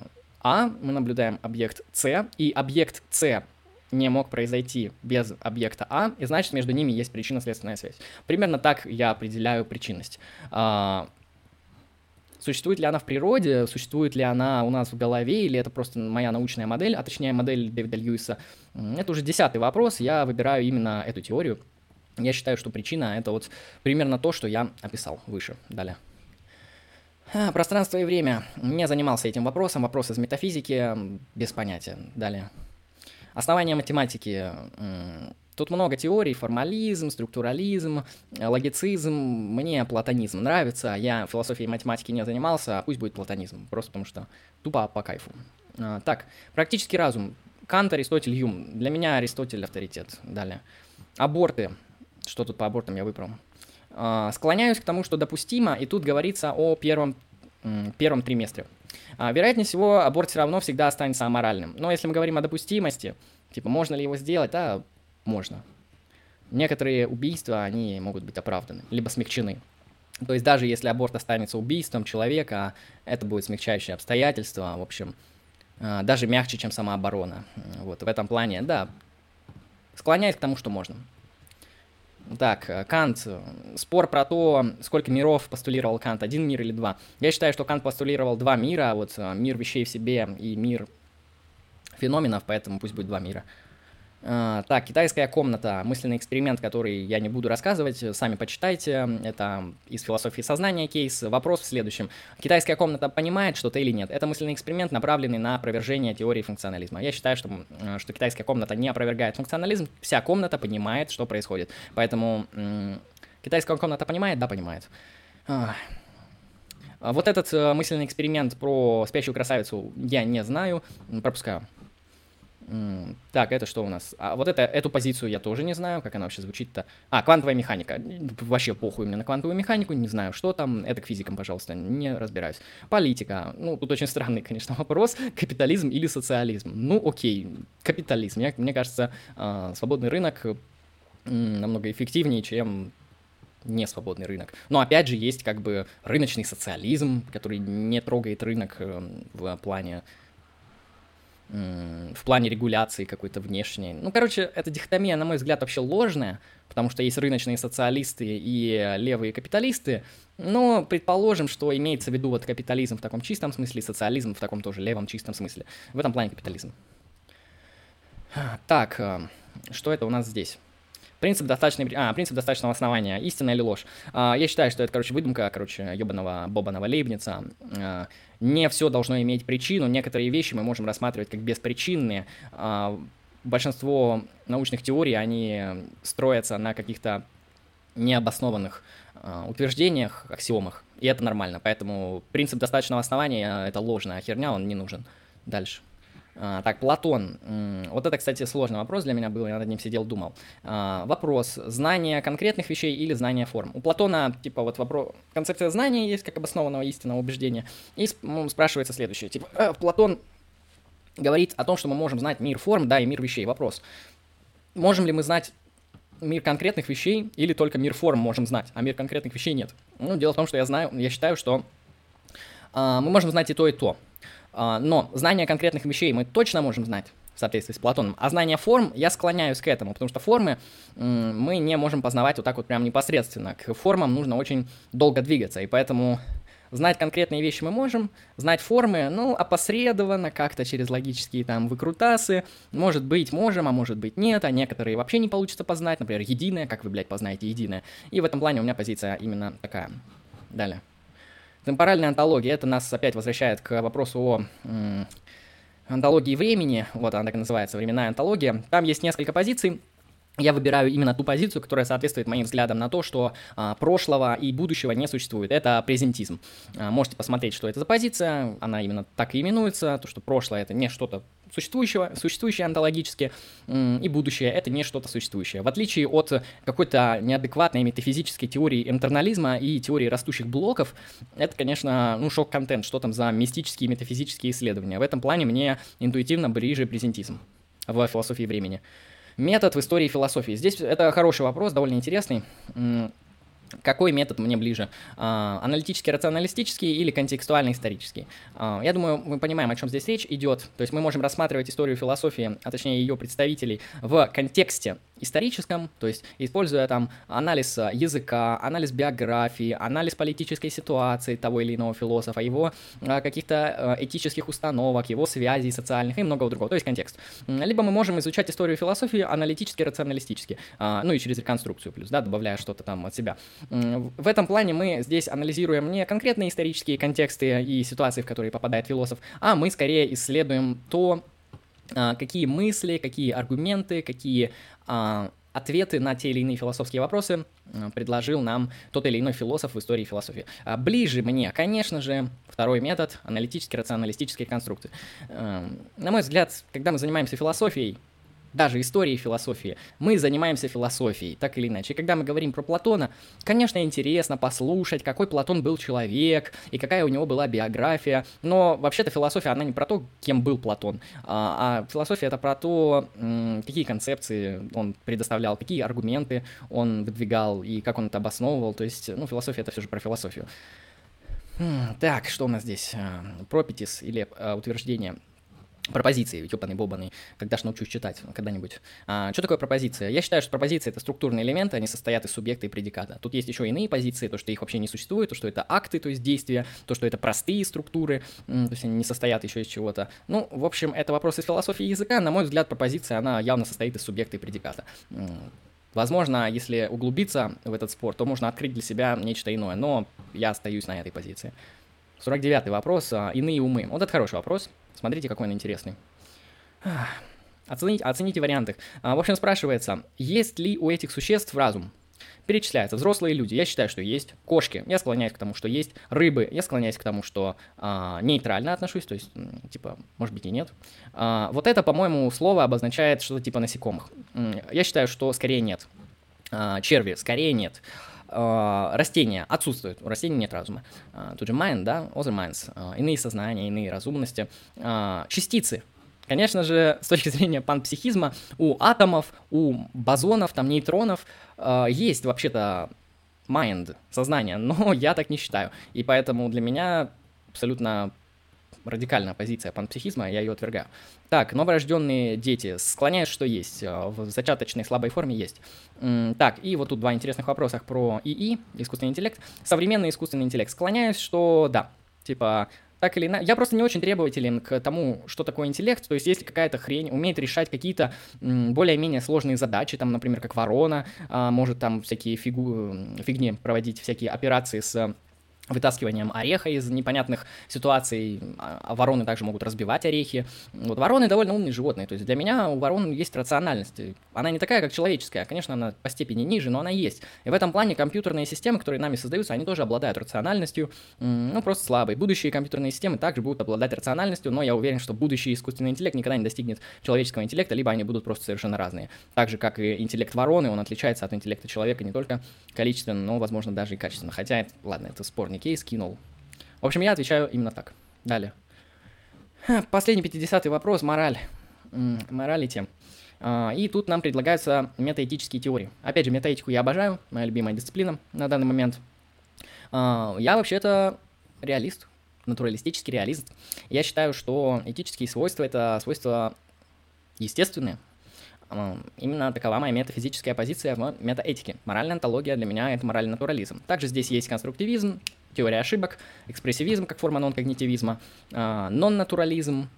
А, мы наблюдаем объект С, и объект С не мог произойти без объекта А, и значит между ними есть причинно-следственная связь. Примерно так я определяю причинность. А, Существует ли она в природе, существует ли она у нас в голове, или это просто моя научная модель, а точнее модель Дэвида Льюиса, это уже десятый вопрос, я выбираю именно эту теорию. Я считаю, что причина это вот примерно то, что я описал выше. Далее. А, пространство и время. Не занимался этим вопросом, вопрос из метафизики, без понятия. Далее. Основания математики. Тут много теорий, формализм, структурализм, логицизм. Мне платонизм нравится, я философией и математикой не занимался, а пусть будет платонизм, просто потому что тупо по кайфу. А, так, практический разум. Кант, Аристотель, Юм. Для меня Аристотель авторитет. Далее. Аборты. Что тут по абортам я выбрал? А, склоняюсь к тому, что допустимо, и тут говорится о первом, первом триместре. А, вероятнее всего, аборт все равно всегда останется аморальным. Но если мы говорим о допустимости, типа, можно ли его сделать, да, можно. Некоторые убийства, они могут быть оправданы, либо смягчены. То есть даже если аборт останется убийством человека, это будет смягчающее обстоятельство, в общем, а, даже мягче, чем самооборона. Вот в этом плане, да, склоняюсь к тому, что можно. Так, э, Кант. Спор про то, сколько миров постулировал Кант, один мир или два. Я считаю, что Кант постулировал два мира, вот э, мир вещей в себе и мир феноменов, поэтому пусть будет два мира. А, так, китайская комната, мысленный эксперимент, который я не буду рассказывать, сами почитайте, это из философии сознания кейс. Вопрос в следующем. Китайская комната понимает что-то или нет? Это мысленный эксперимент, направленный на опровержение теории функционализма. Я считаю, что, что китайская комната не опровергает функционализм, вся комната понимает, что происходит. Поэтому китайская комната понимает? Да, понимает. Вот этот э, мысленный эксперимент про спящую красавицу я не знаю, пропускаю. Так, это что у нас? А вот это, эту позицию я тоже не знаю, как она вообще звучит-то. А, квантовая механика. Вообще похуй мне на квантовую механику, не знаю, что там. Это к физикам, пожалуйста, не разбираюсь. Политика. Ну, тут очень странный, конечно, вопрос. Капитализм или социализм? Ну, окей, капитализм. Я, мне кажется, а, свободный рынок намного эффективнее, чем не свободный рынок. Но опять же есть как бы рыночный социализм, который не трогает рынок э, в плане в плане регуляции какой-то внешней. Ну, короче, эта дихотомия, на мой взгляд, вообще ложная, потому что есть рыночные социалисты и левые капиталисты, но предположим, что имеется в виду вот капитализм в таком чистом смысле, социализм в таком тоже левом чистом смысле. В этом плане капитализм. Так, э, что это у нас здесь? Принцип, достаточный, а, принцип достаточного основания. Истина или ложь? А, я считаю, что это, короче, выдумка, короче, ебаного Бобаного Лейбница. А, не все должно иметь причину. Некоторые вещи мы можем рассматривать как беспричинные. А, большинство научных теорий, они строятся на каких-то необоснованных утверждениях, аксиомах. И это нормально. Поэтому принцип достаточного основания – это ложная херня, он не нужен. Дальше. А, так, Платон. Вот это, кстати, сложный вопрос для меня был, я над ним сидел, думал. А, вопрос, знание конкретных вещей или знание форм? У Платона, типа, вот вопрос, концепция знания есть как обоснованного истинного убеждения, и спрашивается следующее, типа, э, Платон говорит о том, что мы можем знать мир форм, да, и мир вещей. Вопрос, можем ли мы знать мир конкретных вещей или только мир форм можем знать, а мир конкретных вещей нет? Ну, дело в том, что я знаю, я считаю, что э, мы можем знать и то, и то. А, но знание конкретных вещей мы точно можем знать в соответствии с Платоном. А знание форм, я склоняюсь к этому, потому что формы мы не можем познавать вот так вот прям непосредственно. К формам нужно очень долго двигаться, и поэтому Знать конкретные вещи мы можем, знать формы, ну, опосредованно, как-то через логические там выкрутасы, может быть, можем, а может быть, нет, а некоторые вообще не получится познать, например, единое, как вы, блядь, познаете единое. И в этом плане у меня позиция именно такая. Далее. Темпоральная антология, это нас опять возвращает к вопросу о антологии времени, вот она так и называется, временная антология. Там есть несколько позиций, я выбираю именно ту позицию, которая соответствует моим взглядам на то, что а, прошлого и будущего не существует. Это презентизм. А, можете посмотреть, что это за позиция. Она именно так и именуется. То, что прошлое это не что-то существующего, существующее онтологически, и будущее это не что-то существующее. В отличие от какой-то неадекватной метафизической теории интернализма и теории растущих блоков, это, конечно, ну, шок-контент, что там за мистические метафизические исследования. В этом плане мне интуитивно ближе презентизм в философии времени. Метод в истории философии. Здесь это хороший вопрос, довольно интересный. Какой метод мне ближе? А, аналитический, рационалистический или контекстуальный, исторический? А, я думаю, мы понимаем, о чем здесь речь идет. То есть мы можем рассматривать историю философии, а точнее ее представителей, в контексте историческом, то есть используя там анализ языка, анализ биографии, анализ политической ситуации того или иного философа, его а, каких-то этических установок, его связей социальных и многого другого, то есть контекст. Либо мы можем изучать историю философии аналитически, рационалистически, ну и через реконструкцию плюс, да, добавляя что-то там от себя. В этом плане мы здесь анализируем не конкретные исторические контексты и ситуации, в которые попадает философ, а мы скорее исследуем то, а, какие мысли, какие аргументы, какие а, ответы на те или иные философские вопросы а, предложил нам тот или иной философ в истории философии. Ближе мне, конечно же, второй метод аналитический, рационалистические конструкции. На мой взгляд, когда мы занимаемся философией, даже истории философии, мы занимаемся философией, так или иначе. И когда мы говорим про Платона, конечно, интересно послушать, какой Платон был человек и какая у него была биография, но вообще-то философия, она не про то, кем был Платон, а, а философия это про то, какие концепции он предоставлял, какие аргументы он выдвигал и как он это обосновывал, то есть, ну, философия это все же про философию. Так, что у нас здесь? А, пропетис или а, утверждение пропозиции, ёбаный бобаный, когда ж научусь читать когда-нибудь. А, что такое пропозиция? Я считаю, что пропозиции — это структурные элементы, они состоят из субъекта и предиката. Тут есть еще иные позиции, то, что их вообще не существует, то, что это акты, то есть действия, то, что это простые структуры, то есть они не состоят еще из чего-то. Ну, в общем, это вопрос из философии языка. На мой взгляд, пропозиция, она явно состоит из субъекта и предиката. Возможно, если углубиться в этот спор, то можно открыть для себя нечто иное, но я остаюсь на этой позиции. 49 вопрос. А, иные умы. Вот это хороший вопрос. Смотрите, какой он интересный. Оцените, оцените варианты. А, в общем, спрашивается, есть ли у этих существ разум? Перечисляется взрослые люди. Я считаю, что есть. Кошки. Я склоняюсь к тому, что есть. Рыбы. Я склоняюсь к тому, что а, нейтрально отношусь. То есть, типа, может быть и нет. А, вот это, по-моему, слово обозначает что-то типа насекомых. Я считаю, что скорее нет. А, черви. Скорее нет. Uh, растения отсутствуют, у растений нет разума. Uh, тут же mind, да, other minds, uh, иные сознания, иные разумности. Частицы. Конечно же, с точки зрения панпсихизма, у атомов, у бозонов, там, нейтронов есть вообще-то mind, сознание, но я так не считаю. И поэтому для меня абсолютно радикальная позиция панпсихизма, я ее отвергаю. Так, новорожденные дети. Склоняюсь, что есть. Э, в зачаточной слабой форме есть. Так, и вот тут два интересных вопроса про ИИ, искусственный интеллект. Современный искусственный интеллект. Склоняюсь, что да. Типа, так или иначе. Я просто не очень требователен к тому, что такое интеллект. То есть, если какая-то хрень умеет решать какие-то более-менее сложные задачи, там, например, как ворона, а, может там всякие фигу... фигни проводить, всякие операции с вытаскиванием ореха из непонятных ситуаций, а вороны также могут разбивать орехи. Вот вороны довольно умные животные, то есть для меня у ворон есть рациональность. Она не такая, как человеческая, конечно, она по степени ниже, но она есть. И в этом плане компьютерные системы, которые нами создаются, они тоже обладают рациональностью, ну, просто слабой. Будущие компьютерные системы также будут обладать рациональностью, но я уверен, что будущий искусственный интеллект никогда не достигнет человеческого интеллекта, либо они будут просто совершенно разные. Так же, как и интеллект вороны, он отличается от интеллекта человека не только количественно, но, возможно, даже и качественно. Хотя, ладно, это спорный не кейс, кинул. В общем, я отвечаю именно так. Далее. Последний 50-й вопрос, мораль. Моралити. А, и тут нам предлагаются метаэтические теории. Опять же, метаэтику я обожаю, моя любимая дисциплина на данный момент. А, я вообще-то реалист. натуралистический реализм. Я считаю, что этические свойства — это свойства естественные. Именно такова моя метафизическая позиция в метаэтике. Моральная антология для меня — это моральный натурализм. Также здесь есть конструктивизм, теория ошибок, экспрессивизм как форма нон-когнитивизма, а, нон-натурализм,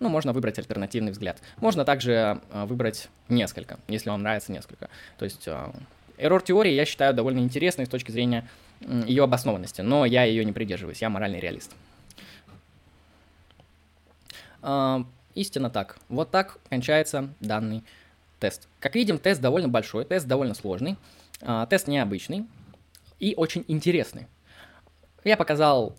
ну, можно выбрать альтернативный взгляд. Можно также а, выбрать несколько, если вам нравится несколько. То есть а, error теории я считаю довольно интересной с точки зрения ее обоснованности, но я ее не придерживаюсь, я моральный реалист. Истинно так. Вот так кончается данный тест. Как видим, тест довольно большой, тест довольно сложный, тест необычный, и очень интересный. Я показал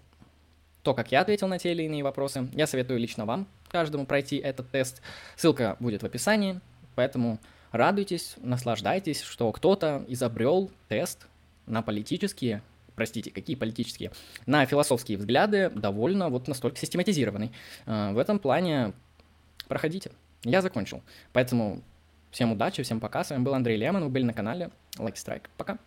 то, как я ответил на те или иные вопросы. Я советую лично вам, каждому, пройти этот тест. Ссылка будет в описании, поэтому радуйтесь, наслаждайтесь, что кто-то изобрел тест на политические, простите, какие политические, на философские взгляды довольно вот настолько систематизированный. А, в этом плане проходите. Я закончил. Поэтому всем удачи, всем пока. С вами был Андрей Лемон, вы были на канале Lucky Strike. Пока.